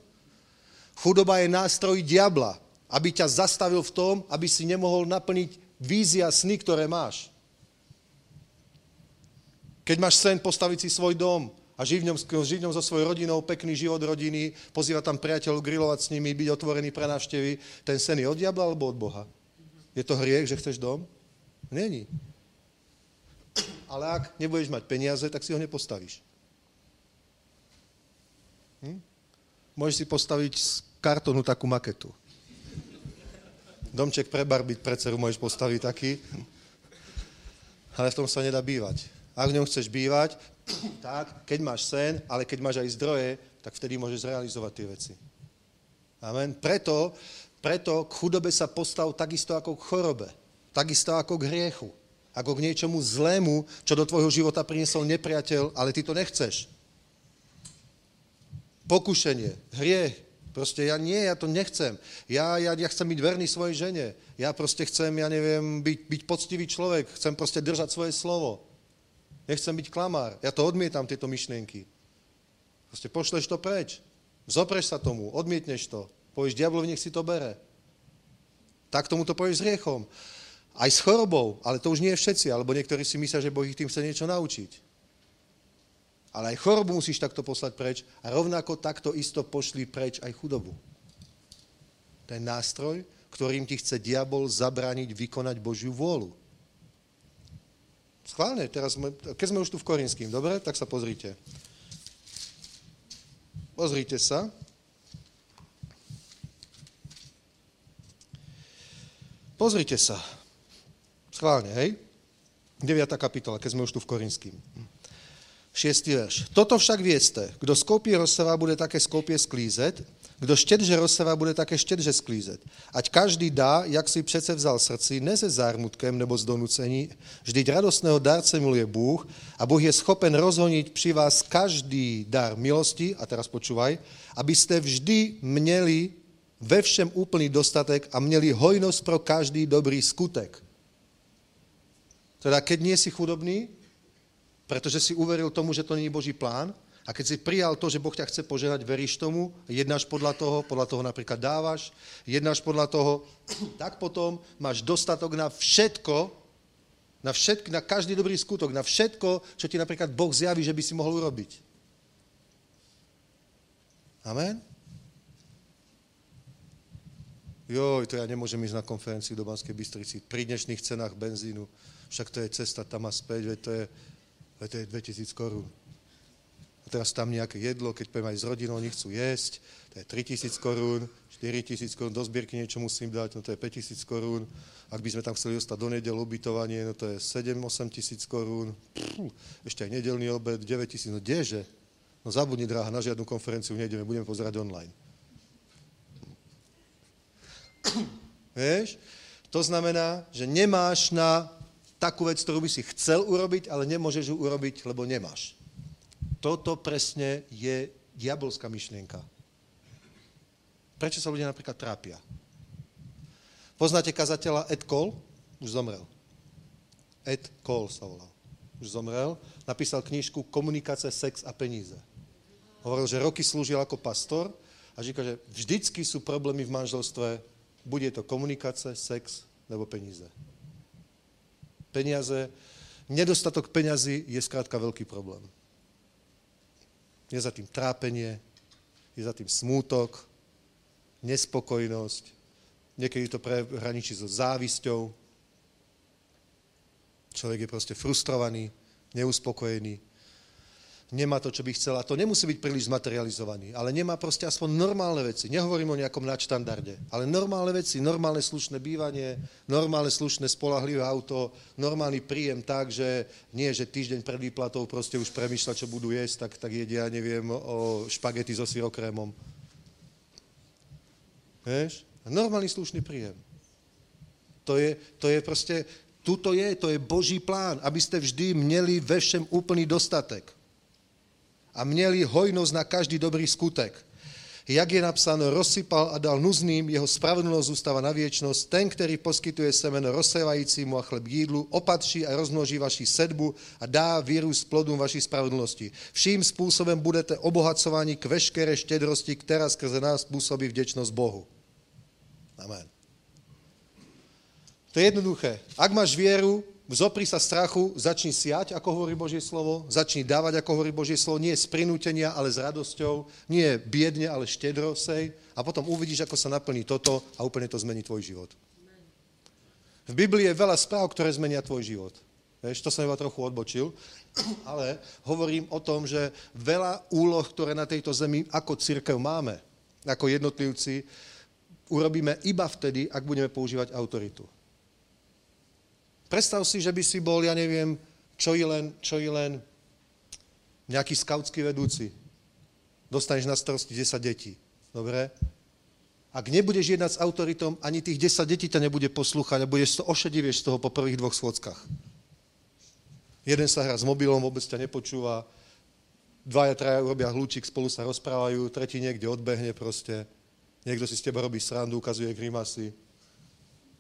Chudoba je nástroj diabla. Aby ťa zastavil v tom, aby si nemohol naplniť vízia sny, ktoré máš. Keď máš sen postaviť si svoj dom a žiť v ňom, žiť v ňom so svojou rodinou, pekný život rodiny, pozývať tam priateľov, grilovať s nimi, byť otvorený pre návštevy, ten sen je od diabla alebo od Boha? Je to hriech, že chceš dom? Není. Ale ak nebudeš mať peniaze, tak si ho nepostavíš. Hm? Môžeš si postaviť z kartonu takú maketu. Domček pre barbiť pre dceru môžeš postaviť taký, ale v tom sa nedá bývať. Ak v ňom chceš bývať, tak keď máš sen, ale keď máš aj zdroje, tak vtedy môžeš zrealizovať tie veci. Amen. Preto, preto k chudobe sa postav takisto ako k chorobe. Takisto ako k hriechu. Ako k niečomu zlému, čo do tvojho života priniesol nepriateľ, ale ty to nechceš. Pokušenie, hriech, Proste ja nie, ja to nechcem. Ja, ja, ja chcem byť verný svojej žene. Ja proste chcem, ja neviem, byť, byť poctivý človek. Chcem proste držať svoje slovo. Nechcem byť klamár. Ja to odmietam, tieto myšlienky. Proste pošleš to preč. Zopreš sa tomu, odmietneš to. Povieš, diablovi nech si to bere. Tak tomu to povieš s riechom. Aj s chorobou, ale to už nie všetci, alebo niektorí si myslia, že Boh ich tým chce niečo naučiť. Ale aj chorobu musíš takto poslať preč a rovnako takto isto pošli preč aj chudobu. To je nástroj, ktorým ti chce diabol zabrániť vykonať Božiu vôľu. Schválne, teraz sme, keď sme už tu v Korinským, dobre, tak sa pozrite. Pozrite sa. Pozrite sa. Schválne, hej? 9. kapitola, keď sme už tu v Korinským. 6. verš. Toto však vieste, kdo skopí rozseva, bude také skopie sklízet, kdo štědže rozseva, bude také štědže sklízet. Ať každý dá, jak si přece vzal srdci, ne se zármutkem nebo z donucení, vždyť radostného dárce miluje Bůh a Bůh je schopen rozhoniť při vás každý dar milosti, a teraz počúvaj, abyste vždy měli ve všem úplný dostatek a měli hojnosť pro každý dobrý skutek. Teda keď nie si chudobný, pretože si uveril tomu, že to není Boží plán a keď si prijal to, že Boh ťa chce požerať, veríš tomu, jednáš podľa toho, podľa toho napríklad dávaš, jednáš podľa toho, tak potom máš dostatok na všetko, na, všetk, na každý dobrý skutok, na všetko, čo ti napríklad Boh zjaví, že by si mohol urobiť. Amen? Joj, to ja nemôžem ísť na konferenciu do Banskej Bystrici. Pri dnešných cenách benzínu. Však to je cesta tam a späť, veď to je ale to je 2000 korún. A teraz tam nejaké jedlo, keď poviem aj s rodinou, nechcú jesť, to je 3000 korún, 4000 korún, do zbierky niečo musím dať, no to je 5000 korún. Ak by sme tam chceli dostať do nedelu ubytovanie, no to je 7-8 tisíc korún. Pú, ešte aj nedelný obed, 9 tisíc, no kdeže? No zabudni, dráha, na žiadnu konferenciu nejdeme, budeme pozerať online. Vieš? To znamená, že nemáš na takú vec, ktorú by si chcel urobiť, ale nemôžeš ju urobiť, lebo nemáš. Toto presne je diabolská myšlienka. Prečo sa ľudia napríklad trápia? Poznáte kazateľa Ed Cole? Už zomrel. Ed Cole sa volal. Už zomrel. Napísal knižku Komunikace, sex a peníze. Hovoril, že roky slúžil ako pastor a říká, že vždycky sú problémy v manželstve, bude to komunikace, sex nebo peníze peniaze, nedostatok peňazí je skrátka veľký problém. Je za tým trápenie, je za tým smútok, nespokojnosť, niekedy to prehraničí so závisťou. Človek je proste frustrovaný, neuspokojený, nemá to, čo by chcela. To nemusí byť príliš zmaterializovaný, ale nemá proste aspoň normálne veci. Nehovorím o nejakom nadštandarde, ale normálne veci, normálne slušné bývanie, normálne slušné spolahlivé auto, normálny príjem tak, že nie, že týždeň pred výplatou proste už premýšľa, čo budú jesť, tak, tak jedia, neviem, o špagety so syrokrémom. Vieš? Normálny slušný príjem. To je, to je proste, tuto je, to je Boží plán, aby ste vždy měli ve všem úplný dostatek a měli hojnosť na každý dobrý skutek. Jak je napsáno, rozsypal a dal nuzným, jeho spravedlnosť zústava na viečnosť. Ten, ktorý poskytuje semeno rozsevajícímu a chleb jídlu, opatří a rozmnoží vaši sedbu a dá z plodům vaší spravedlnosti. Vším spôsobem budete obohacovaní k veškeré štedrosti, ktorá skrze nás spôsobí vdečnosť Bohu. Amen. To je jednoduché. Ak máš vieru, zopri sa strachu, začni siať, ako hovorí Božie slovo, začni dávať, ako hovorí Božie slovo, nie z prinútenia, ale s radosťou, nie biedne, ale štedro sej a potom uvidíš, ako sa naplní toto a úplne to zmení tvoj život. V Biblii je veľa správ, ktoré zmenia tvoj život. Vieš, to som iba trochu odbočil, ale hovorím o tom, že veľa úloh, ktoré na tejto zemi ako církev máme, ako jednotlivci, urobíme iba vtedy, ak budeme používať autoritu. Predstav si, že by si bol, ja neviem, čo i len, čo i len nejaký skautský vedúci. Dostaneš na starosti 10 detí. Dobre? Ak nebudeš jednať s autoritom, ani tých 10 detí ťa nebude poslúchať a budeš to ošedivieš z toho po prvých dvoch schôdzkach. Jeden sa hrá s mobilom, vôbec ťa nepočúva, dvaja, traja urobia hľúčik, spolu sa rozprávajú, tretí niekde odbehne proste, niekto si z teba robí srandu, ukazuje grimasy.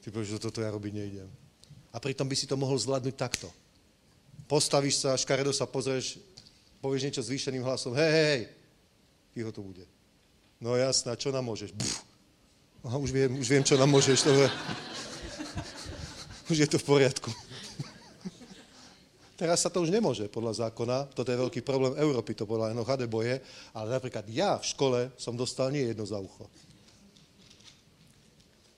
Ty povieš, že toto ja robiť nejdem a pritom by si to mohol zvládnuť takto. Postavíš sa, škaredo sa pozrieš, povieš niečo zvýšeným hlasom, hej, hej, hej, ticho to bude. No jasná, čo nám môžeš? Buf. Aha, už viem, už viem, čo nám môžeš. To je... už je to v poriadku. Teraz sa to už nemôže podľa zákona, toto je veľký problém Európy, to podľa NOHD boje, ale napríklad ja v škole som dostal nie jedno za ucho.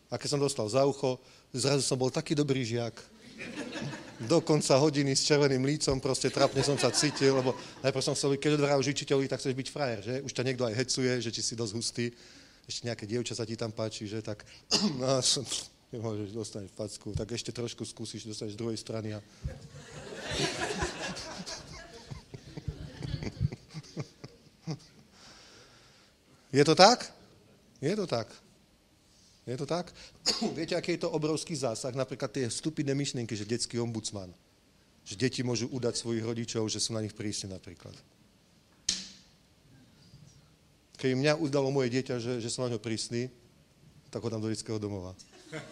A keď som dostal za ucho, zrazu som bol taký dobrý žiak. Do konca hodiny s červeným lícom, proste trapne som sa cítil, lebo najprv som chcel, keď odvráš učiteľovi, tak chceš byť frajer, že? Už ťa niekto aj hecuje, že či si dosť hustý, ešte nejaké dievča sa ti tam páči, že tak, no, som, nemôžeš, dostaneš facku, tak ešte trošku skúsiš, dostaneš z druhej strany a... Je to tak? Je to tak. Je to tak? Viete, aký je to obrovský zásah? Napríklad tie stupidné myšlienky, že detský ombudsman. Že deti môžu udať svojich rodičov, že sú na nich prísne napríklad. Keď mňa udalo moje dieťa, že, že som na ňo prísny, tak ho dám do detského domova.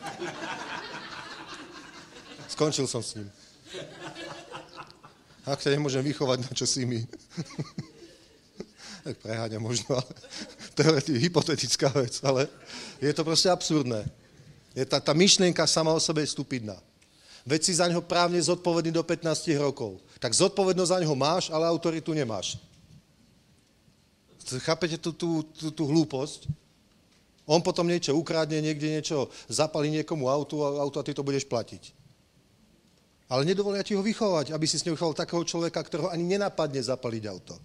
Skončil som s ním. Ak ťa nemôžem vychovať, na čo si mi? tak preháňa možno, ale teoreti, hypotetická vec, ale je to proste absurdné. Je tá, tá myšlienka sama o sebe je stupidná. Veď si za ňo právne zodpovedný do 15 rokov. Tak zodpovednosť za ňo máš, ale autoritu nemáš. Chápete tú, tú, tú, tú hlúposť? On potom niečo ukradne, niekde niečo zapalí niekomu autu auto a ty to budeš platiť. Ale nedovolia ti ho vychovať, aby si s ňou vychoval takého človeka, ktorého ani nenapadne zapaliť auto.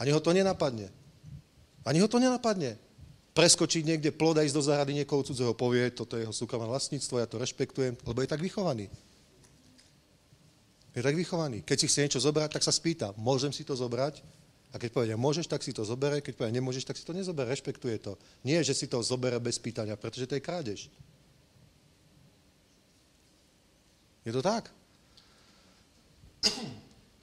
Ani ho to nenapadne. Ani ho to nenapadne. Preskočiť niekde plod a ísť do záhrady niekoho cudzého povie, toto je jeho súkromné vlastníctvo, ja to rešpektujem, lebo je tak vychovaný. Je tak vychovaný. Keď si chce niečo zobrať, tak sa spýta, môžem si to zobrať? A keď povie, môžeš, tak si to zobere, keď povie, nemôžeš, tak si to nezobere, rešpektuje to. Nie, že si to zobere bez pýtania, pretože to je krádež. Je to tak?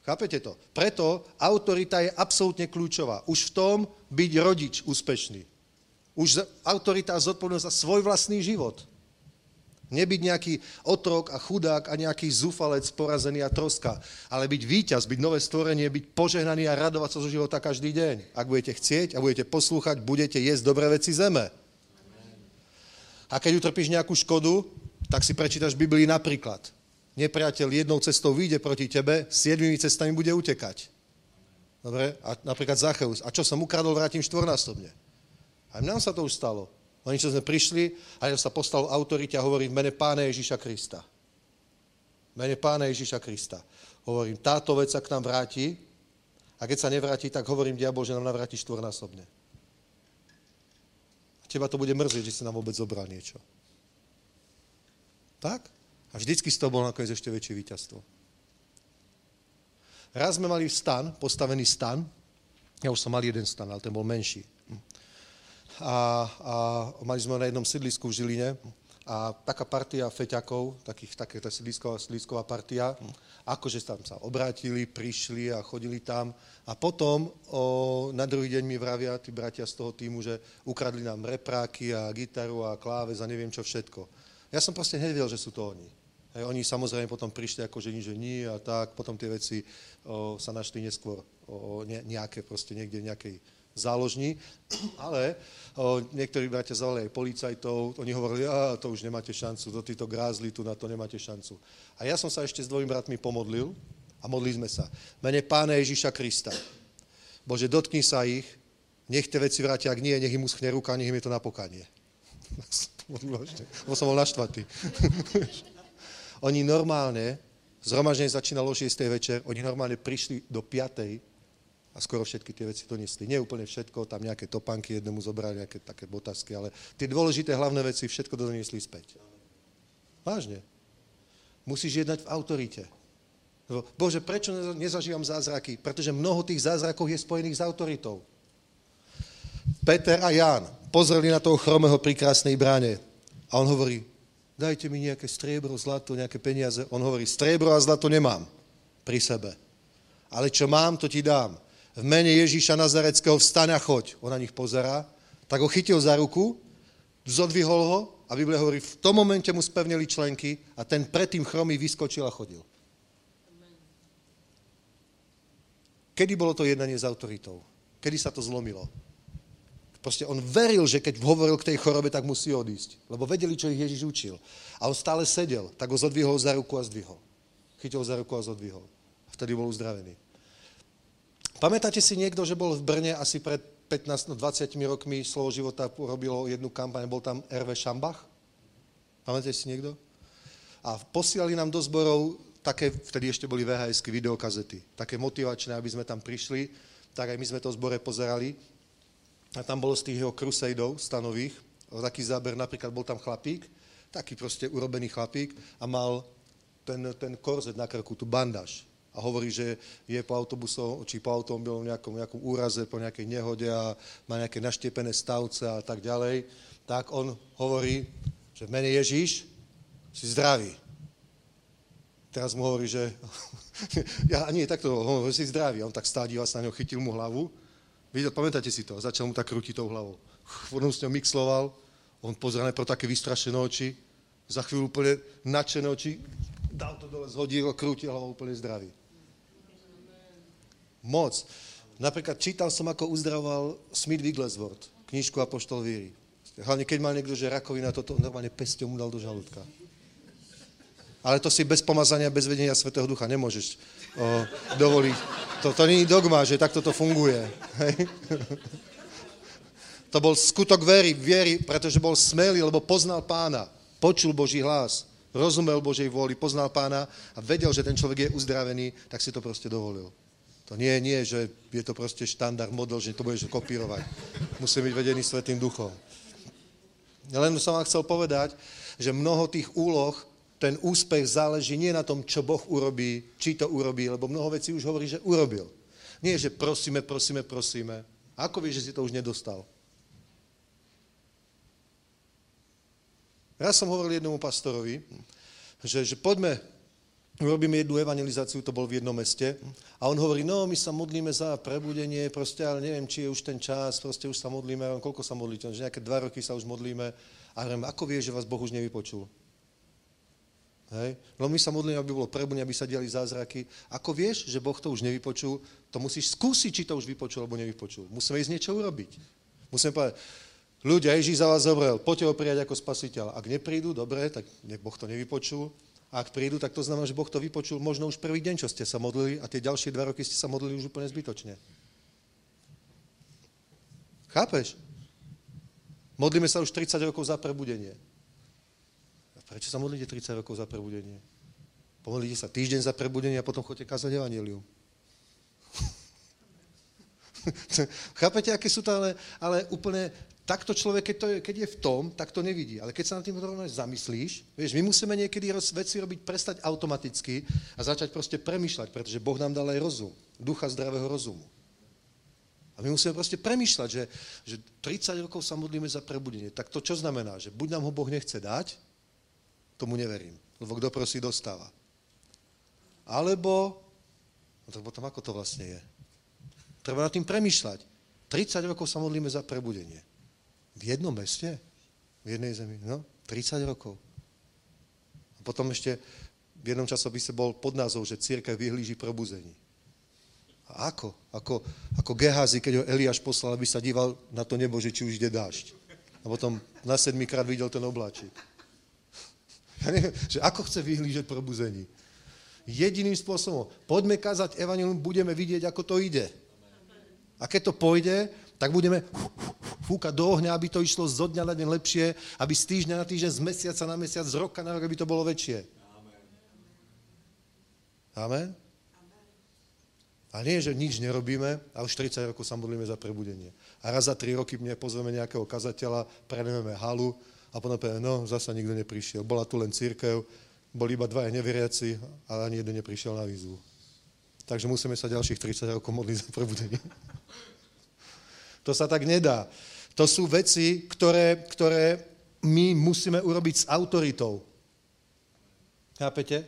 Chápete to? Preto autorita je absolútne kľúčová. Už v tom byť rodič úspešný. Už autorita a zodpovednosť za svoj vlastný život. Nebyť nejaký otrok a chudák a nejaký zúfalec porazený a troska, ale byť víťaz, byť nové stvorenie, byť požehnaný a radovať sa zo života každý deň. Ak budete chcieť a budete poslúchať, budete jesť dobré veci zeme. A keď utrpíš nejakú škodu, tak si prečítaš Biblii napríklad nepriateľ jednou cestou vyjde proti tebe, siedmými cestami bude utekať. Dobre? A napríklad Zacheus. A čo som ukradol, vrátim štvornásobne. A nám sa to už stalo. Oni, čo sme prišli, a ja sa postal autorite a hovorím v mene pána Ježíša Krista. V mene pána Ježíša Krista. Hovorím, táto vec sa k nám vráti a keď sa nevráti, tak hovorím, diabol, že nám navráti štvornásobne. A teba to bude mrzieť, že si nám vôbec zobral niečo. Tak? A vždycky z toho bol nakoniec ešte väčšie víťazstvo. Raz sme mali stan, postavený stan, ja už som mal jeden stan, ale ten bol menší. A, a mali sme na jednom sídlisku v Žiline a taká partia feťakov, takých, také tá sídlisková, sídlisková partia, akože tam sa obrátili, prišli a chodili tam a potom o, na druhý deň mi vravia tí bratia z toho týmu, že ukradli nám repráky a gitaru a kláves a neviem čo všetko. Ja som proste nevedel, že sú to oni. Hej, oni samozrejme potom prišli ako, že že nie a tak, potom tie veci o, sa našli neskôr o, ne, nejaké proste niekde v nejakej záložní, ale o, niektorí bratia zavolali aj policajtov, oni hovorili, a to už nemáte šancu, to títo grázli, tu na to nemáte šancu. A ja som sa ešte s dvojimi bratmi pomodlil a modlili sme sa. Mene Pána Ježíša Krista. Bože, dotkni sa ich, nech tie veci vrátia, ak nie, nech im uschne ruka, nech im je to na pokanie. Lebo som bol naštvatý. Oni normálne, zhromaždenie začínalo o 6. večer, oni normálne prišli do 5. a skoro všetky tie veci donesli. Nie úplne všetko, tam nejaké topánky jednému zobrali, nejaké také botasky, ale tie dôležité hlavné veci všetko doniesli späť. Vážne. Musíš jednať v autorite. Bože, prečo nezažívam zázraky? Pretože mnoho tých zázrakov je spojených s autoritou. Peter a Ján pozreli na toho chromého pri krásnej bráne a on hovorí, dajte mi nejaké striebro, zlato, nejaké peniaze. On hovorí, striebro a zlato nemám pri sebe. Ale čo mám, to ti dám. V mene Ježíša Nazareckého vstaň a choď. On na nich pozerá, tak ho chytil za ruku, zodvihol ho a Biblia hovorí, v tom momente mu spevnili členky a ten predtým chromý vyskočil a chodil. Kedy bolo to jednanie s autoritou? Kedy sa to zlomilo? Proste on veril, že keď hovoril k tej chorobe, tak musí odísť. Lebo vedeli, čo ich Ježiš učil. A on stále sedel, tak ho zodvihol za ruku a zdvihol. Chytil za ruku a zodvihol. A vtedy bol uzdravený. Pamätáte si niekto, že bol v Brne asi pred 15-20 no, rokmi slovo života robilo jednu kampaň, bol tam RV Šambach? Pamätáte si niekto? A posielali nám do zborov také, vtedy ešte boli vhs videokazety, také motivačné, aby sme tam prišli, tak aj my sme to zbore pozerali a tam bolo z tých jeho krusejdov stanových, taký záber, napríklad bol tam chlapík, taký proste urobený chlapík a mal ten, ten korzet na krku, tú bandáž. A hovorí, že je po autobusom, či po automobilom nejakom, nejakom úraze, po nejakej nehode a má nejaké naštiepené stavce a tak ďalej. Tak on hovorí, že v mene Ježíš si zdravý. Teraz mu hovorí, že ja nie, takto hovorí, si zdravý. On tak stádí sa na ňo, chytil mu hlavu Videl, pamätáte si to? Začal mu tak krútiť tou hlavou. On s ňou mixloval, on pozrel pro také vystrašené oči, za chvíľu úplne nadšené oči, dal to dole, zhodil, krútil hlavou úplne zdravý. Moc. Napríklad čítal som, ako uzdravoval Smith Wigglesworth, knižku Apoštol víry. Hlavne keď mal niekto, že rakovina, toto normálne pesťou mu dal do žalúdka. Ale to si bez pomazania, bez vedenia Svetého Ducha nemôžeš dovoliť. To, to není dogma, že takto to funguje. Hej? To bol skutok very, viery, pretože bol smelý, lebo poznal pána, počul Boží hlas, rozumel Božej vôli, poznal pána a vedel, že ten človek je uzdravený, tak si to proste dovolil. To nie, nie, že je to proste štandard, model, že to budeš kopírovať. Musí byť vedený Svetým duchom. Len som vám chcel povedať, že mnoho tých úloh ten úspech záleží nie na tom, čo Boh urobí, či to urobí, lebo mnoho vecí už hovorí, že urobil. Nie, že prosíme, prosíme, prosíme. Ako vieš, že si to už nedostal? Ja som hovoril jednomu pastorovi, že, že poďme, urobíme jednu evangelizáciu, to bol v jednom meste, a on hovorí, no, my sa modlíme za prebudenie, proste, ale neviem, či je už ten čas, proste už sa modlíme, koľko sa modlíte, že nejaké dva roky sa už modlíme, a hovorím, ako vieš, že vás Boh už nevypočul? Hej? No my sa modlíme, aby bolo prebudenie, aby sa diali zázraky. Ako vieš, že Boh to už nevypočul, to musíš skúsiť, či to už vypočul alebo nevypočul. Musíme ísť niečo urobiť. Musíme povedať, ľudia, Ježíš za vás zomrel, poďte ho prijať ako spasiteľ. Ak neprídu, dobre, tak Boh to nevypočul. A ak prídu, tak to znamená, že Boh to vypočul možno už prvý deň, čo ste sa modlili a tie ďalšie dva roky ste sa modlili už úplne zbytočne. Chápeš? Modlíme sa už 30 rokov za prebudenie. Prečo sa modlíte 30 rokov za prebudenie? Pomodlíte sa týždeň za prebudenie a potom chodite kázať evanelium. Chápete, aké sú to, ale, ale úplne takto človek, keď, to je, keď je v tom, tak to nevidí. Ale keď sa nad tým rovno zamyslíš, vieš, my musíme niekedy veci robiť prestať automaticky a začať proste premýšľať, pretože Boh nám dal aj rozum, ducha zdravého rozumu. A my musíme proste premýšľať, že, že 30 rokov sa modlíme za prebudenie. Tak to čo znamená? Že buď nám ho Boh nechce dať, tomu neverím. Lebo kto prosí, dostáva. Alebo, no tak potom ako to vlastne je? Treba nad tým premýšľať. 30 rokov sa modlíme za prebudenie. V jednom meste? V jednej zemi? No, 30 rokov. A potom ešte v jednom časopise bol pod názov, že církev vyhlíži probuzení. A ako? Ako, ako Gehazi, keď ho Eliáš poslal, aby sa díval na to nebo, že či už ide dážď. A potom na sedmikrát videl ten obláčik. Ja neviem, že ako chce vyhlížať probuzení. Jediným spôsobom. Poďme kázať evanilium, budeme vidieť, ako to ide. A keď to pôjde, tak budeme fúkať do ohňa, aby to išlo zo dňa na deň lepšie, aby z týždňa na týždeň, z mesiaca na mesiac, z roka na rok, aby to bolo väčšie. Amen? A nie, že nič nerobíme a už 30 rokov sa modlíme za prebudenie. A raz za 3 roky mne pozveme nejakého kazateľa, preneme halu a potom poviem, no, zasa nikto neprišiel. Bola tu len církev, boli iba dvaja neveriaci, ale ani jeden neprišiel na výzvu. Takže musíme sa ďalších 30 rokov modliť za prebudenie. To sa tak nedá. To sú veci, ktoré, ktoré my musíme urobiť s autoritou. Chápete?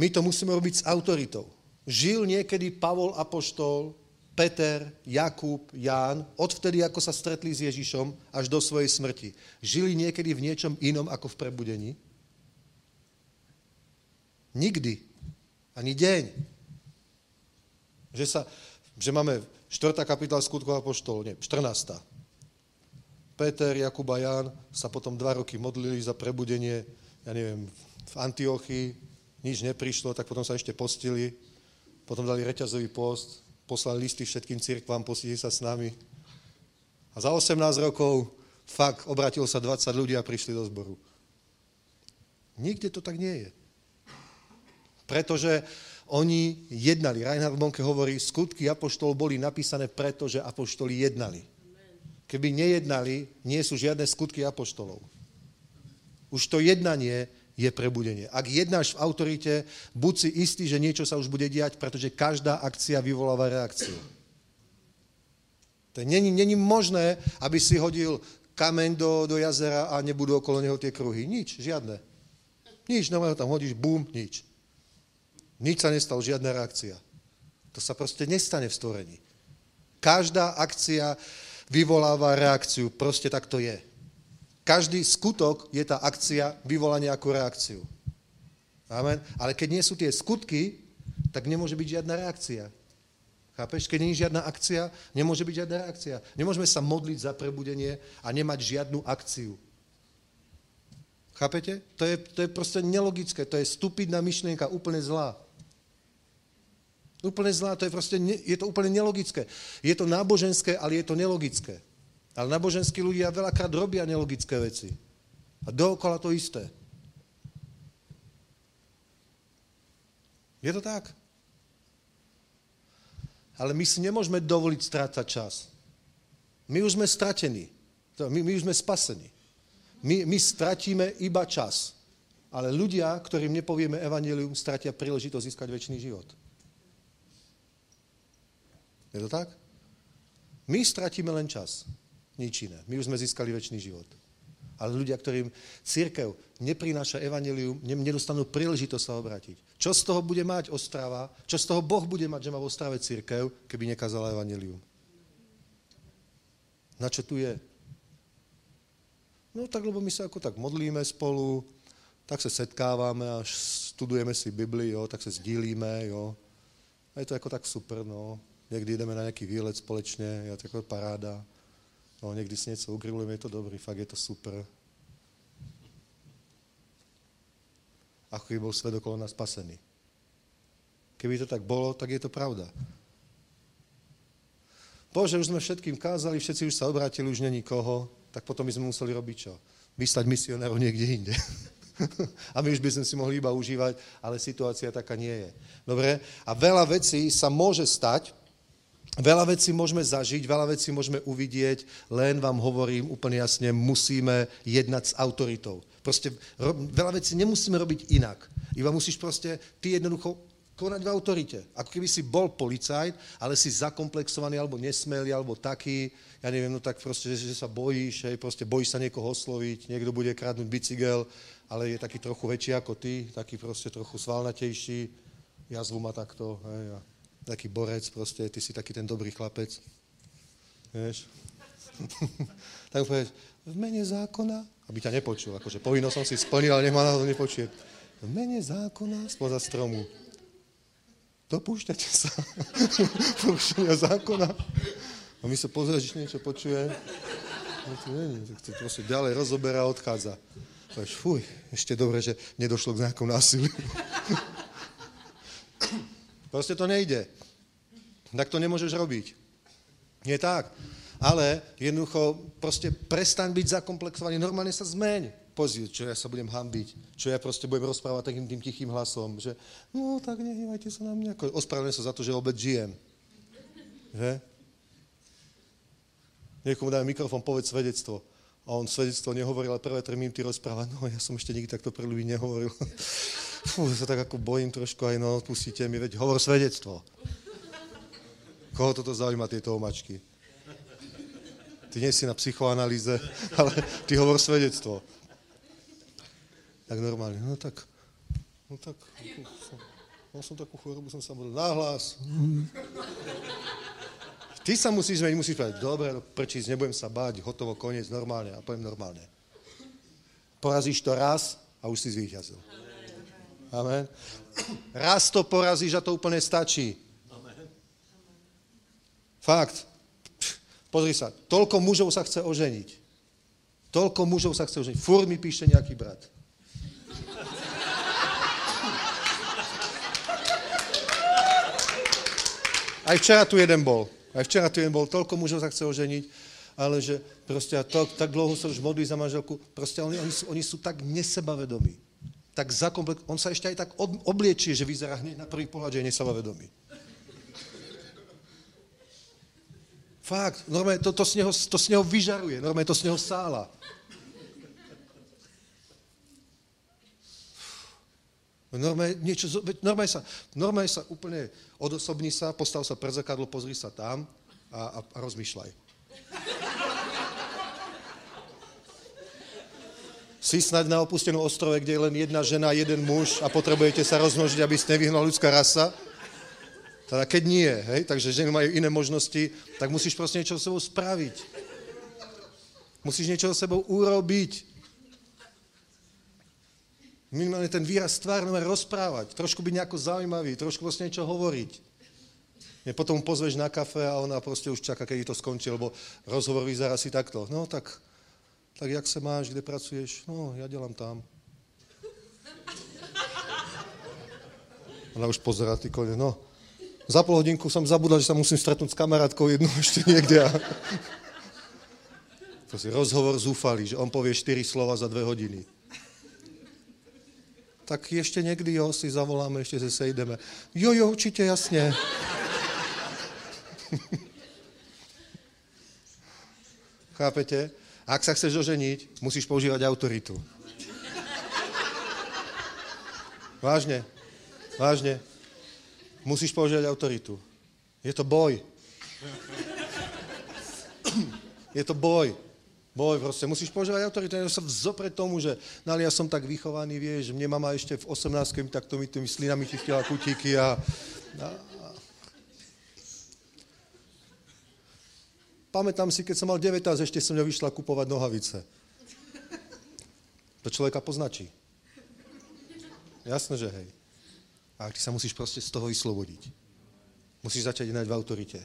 My to musíme robiť s autoritou. Žil niekedy Pavol Apoštol, Peter, Jakub, Ján, odvtedy, ako sa stretli s Ježišom, až do svojej smrti. Žili niekedy v niečom inom ako v prebudení? Nikdy. Ani deň. Že, sa, že máme 4. kapitola skutkov apoštol, nie, 14. Peter, Jakub a Ján sa potom dva roky modlili za prebudenie, ja neviem, v Antiochii, nič neprišlo, tak potom sa ešte postili, potom dali reťazový post, poslali listy všetkým cirkvám, postili sa s nami. A za 18 rokov fakt obratilo sa 20 ľudí a prišli do zboru. Nikde to tak nie je. Pretože oni jednali. Reinhard Bonke hovorí, skutky apoštol boli napísané preto, že apoštoli jednali. Keby nejednali, nie sú žiadne skutky apoštolov. Už to jednanie je prebudenie. Ak jednáš v autorite, buď si istý, že niečo sa už bude diať, pretože každá akcia vyvoláva reakciu. To není, není možné, aby si hodil kameň do, do jazera a nebudú okolo neho tie kruhy. Nič, žiadne. Nič, no tam hodíš, bum, nič. Nič sa nestalo, žiadna reakcia. To sa proste nestane v stvorení. Každá akcia vyvoláva reakciu. Proste tak to je. Každý skutok je tá akcia, vyvolá nejakú reakciu. Amen. Ale keď nie sú tie skutky, tak nemôže byť žiadna reakcia. Chápeš? Keď nie je žiadna akcia, nemôže byť žiadna reakcia. Nemôžeme sa modliť za prebudenie a nemať žiadnu akciu. Chápete? To je, to je proste nelogické, to je stupidná myšlienka, úplne zlá. Úplne zlá, to je proste, je to úplne nelogické. Je to náboženské, ale je to nelogické. Ale náboženskí ľudia veľakrát robia nelogické veci. A dookola to isté. Je to tak? Ale my si nemôžeme dovoliť strácať čas. My už sme stratení. My, my už sme spasení. My, my stratíme iba čas. Ale ľudia, ktorým nepovieme evanelium, stratia príležitosť získať väčší život. Je to tak? My stratíme len čas. Nič iné. My už sme získali väčší život. Ale ľudia, ktorým církev neprináša evanelium, nedostanú príležitosť sa obrátiť. Čo z toho bude mať Ostrava? Čo z toho Boh bude mať, že má v Ostrave církev, keby nekázala evanelium? Na čo tu je? No tak, lebo my sa ako tak modlíme spolu, tak sa setkávame a studujeme si Bibliu, tak sa sdílíme, jo. A je to ako tak super, no. Niekdy ideme na nejaký výlet společne, je to ako paráda. No, niekdy si niečo ugrilujeme, je to dobrý, fakt je to super. Ako keby bol svet okolo nás spasený. Keby to tak bolo, tak je to pravda. Bože, už sme všetkým kázali, všetci už sa obrátili, už není koho, tak potom by sme museli robiť čo? Vyslať misionárov niekde inde. a my už by sme si mohli iba užívať, ale situácia taká nie je. Dobre? A veľa vecí sa môže stať, Veľa vecí môžeme zažiť, veľa vecí môžeme uvidieť, len vám hovorím úplne jasne, musíme jednať s autoritou. Proste ro- veľa vecí nemusíme robiť inak. Iba musíš proste, ty jednoducho konať v autorite. Ako keby si bol policajt, ale si zakomplexovaný, alebo nesmelý, alebo taký, ja neviem, no tak proste, že, že sa bojíš, hej, proste bojíš sa niekoho osloviť, niekto bude kradnúť bicykel, ale je taký trochu väčší ako ty, taký proste trochu svalnatejší, jazvu má takto, hej, a taký borec proste, ty si taký ten dobrý chlapec. Vieš? tak povieš, v mene zákona, aby ťa nepočul, akože povinnosť som si splnil, ale nech ma to nepočuje. V mene zákona spoza stromu. dopúšťate sa porušenia zákona. A my sa pozrieme, že niečo počuje. No to nie, tak to proste ďalej rozoberá a odchádza. Povieš, fuj, ešte dobre, že nedošlo k nejakom násiliu. proste to nejde. Tak to nemôžeš robiť. Nie tak. Ale jednoducho proste prestaň byť zakomplexovaný, normálne sa zmeň. Pozri, čo ja sa budem hambiť, čo ja proste budem rozprávať takým tým tichým hlasom, že no tak nehývajte sa na mňa. Ospravedlňujem sa za to, že vôbec žijem. Že? Niekomu dáme mikrofón, povedz svedectvo. A on svedectvo nehovoril, ale prvé tri minúty rozpráva, no ja som ešte nikdy takto pre ľudí nehovoril. Fú, sa tak ako bojím trošku aj, no odpustíte mi, veď hovor svedectvo. Koho toto zaujíma, tieto omačky? Ty nie si na psychoanalýze, ale ty hovor svedectvo. Tak normálne, no tak, no tak, mal som takú chorobu, som sa modlil nahlas. Ty sa musíš zmeniť, musíš povedať, dobre, no prečísť, nebudem sa báť, hotovo, koniec, normálne. A poviem normálne. Porazíš to raz a už si zvíťazil. Amen. Raz to porazíš a to úplne stačí. Fakt. Pozri sa, toľko mužov sa chce oženiť. Toľko mužov sa chce oženiť. Fúr mi píše nejaký brat. Aj včera tu jeden bol. Aj včera tu bol, toľko mužov sa chce oženiť, ale že proste to, tak dlho sa už modlí za manželku, proste oni, oni, sú, oni sú tak nesebavedomí. Tak zakomplek, on sa ešte aj tak od, obliečie, že vyzerá hneď na prvý pohľad, že je nesebavedomý. Fakt, normálne to, to, z neho, to z neho vyžaruje, normálne to z neho sála. Normálne, niečo, normálne, sa, normálne sa úplne odosobni sa, postav sa pred zrkadlo, pozri sa tam a, a, a rozmýšľaj. Si snaď na opustenú ostrove, kde je len jedna žena, jeden muž a potrebujete sa rozmnožiť, aby ste nevyhnala ľudská rasa? Teda keď nie, hej, takže ženy majú iné možnosti, tak musíš proste niečo s sebou spraviť. Musíš niečo s sebou urobiť minimálne ten výraz tvárne rozprávať, trošku byť nejako zaujímavý, trošku vlastne niečo hovoriť. Nie, potom pozveš na kafe a ona proste už čaká, kedy to skončí, lebo rozhovor vyzerá si takto. No tak, tak jak sa máš, kde pracuješ? No, ja delám tam. Ona už pozerá ty kone, no. Za pol hodinku som zabudla, že sa musím stretnúť s kamarátkou jednou ešte niekde. A... Si rozhovor zúfali, že on povie 4 slova za dve hodiny tak ešte niekdy jo, si zavoláme, ešte se sejdeme. Jo, jo, určite, jasne. Chápete? Ak sa chceš oženiť, musíš používať autoritu. Vážne. Vážne. Musíš používať autoritu. Je to boj. Je to boj. Boj, proste musíš používať autoritu, ja sa vzopre tomu, že no ja som tak vychovaný, vieš, mne mama ešte v 18 takto mi tými slinami čistila kutíky a, a, Pamätám si, keď som mal 19, ešte som mňa vyšla kupovať nohavice. To človeka poznačí. Jasné, že hej. A ty sa musíš proste z toho vyslobodiť. Musíš začať jednať v autorite.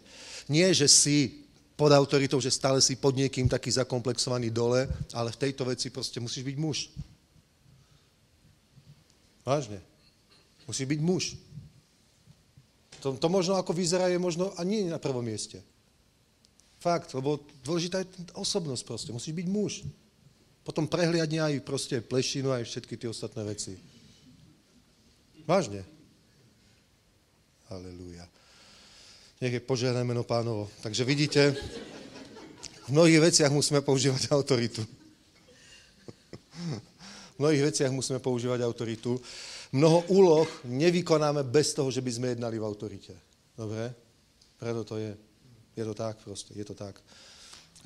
Nie, že si pod autoritou, že stále si pod niekým taký zakomplexovaný dole, ale v tejto veci proste musíš byť muž. Vážne. Musíš byť muž. To, to možno ako vyzerá je možno a nie na prvom mieste. Fakt, lebo dôležitá je osobnosť proste. Musíš byť muž. Potom prehliadne aj proste plešinu, aj všetky tie ostatné veci. Vážne. Halelúja. Nech je požehnané meno pánovo. Takže vidíte, v mnohých veciach musíme používať autoritu. V mnohých veciach musíme používať autoritu. Mnoho úloh nevykonáme bez toho, že by sme jednali v autorite. Dobre? Preto to je. Je to tak proste, je to tak.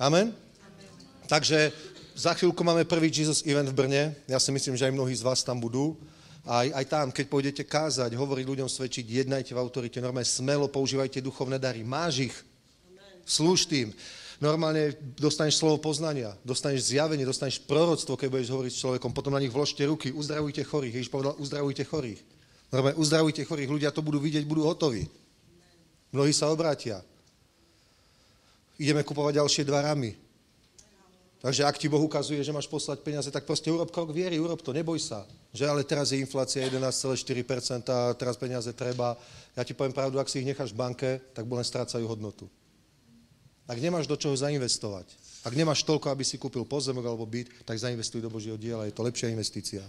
Amen? Amen. Takže za chvíľku máme prvý Jesus event v Brne. Ja si myslím, že aj mnohí z vás tam budú. Aj, aj tam, keď pôjdete kázať, hovoriť ľuďom, svedčiť, jednajte v autorite, normálne smelo používajte duchovné dary, máš ich, slúž tým. Normálne dostaneš slovo poznania, dostaneš zjavenie, dostaneš proroctvo, keď budeš hovoriť s človekom, potom na nich vložte ruky, uzdravujte chorých. Ježiš povedal, uzdravujte chorých. Normálne uzdravujte chorých, ľudia to budú vidieť, budú hotoví. Mnohí sa obrátia. Ideme kupovať ďalšie dva ramy. Takže ak ti Boh ukazuje, že máš poslať peniaze, tak proste urob krok viery, urob to, neboj sa. Že ale teraz je inflácia 11,4%, a teraz peniaze treba. Ja ti poviem pravdu, ak si ich necháš v banke, tak len strácajú hodnotu. Ak nemáš do čoho zainvestovať, ak nemáš toľko, aby si kúpil pozemok alebo byt, tak zainvestuj do Božieho diela, je to lepšia investícia.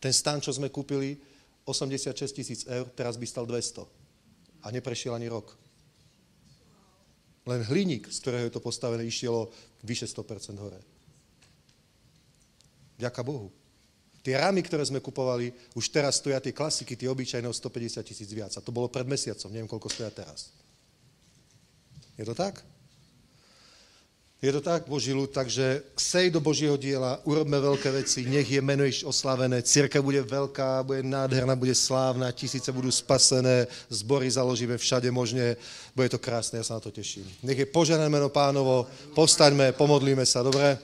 Ten stan, čo sme kúpili, 86 tisíc eur, teraz by stal 200. A neprešiel ani rok. Len hliník, z ktorého je to postavené, išielo vyše 100% hore. Ďaká Bohu. Tie rámy, ktoré sme kupovali, už teraz stoja tie klasiky, tie obyčajné o 150 tisíc viac. A to bolo pred mesiacom, neviem, koľko stoja teraz. Je to tak? Je to tak, Boží ľud, takže sej do Božieho diela, urobme veľké veci, nech je meno iš oslavené, církev bude veľká, bude nádherná, bude slávna, tisíce budú spasené, zbory založíme všade možne, bude to krásne, ja sa na to teším. Nech je požené meno pánovo, postaňme, pomodlíme sa, dobre?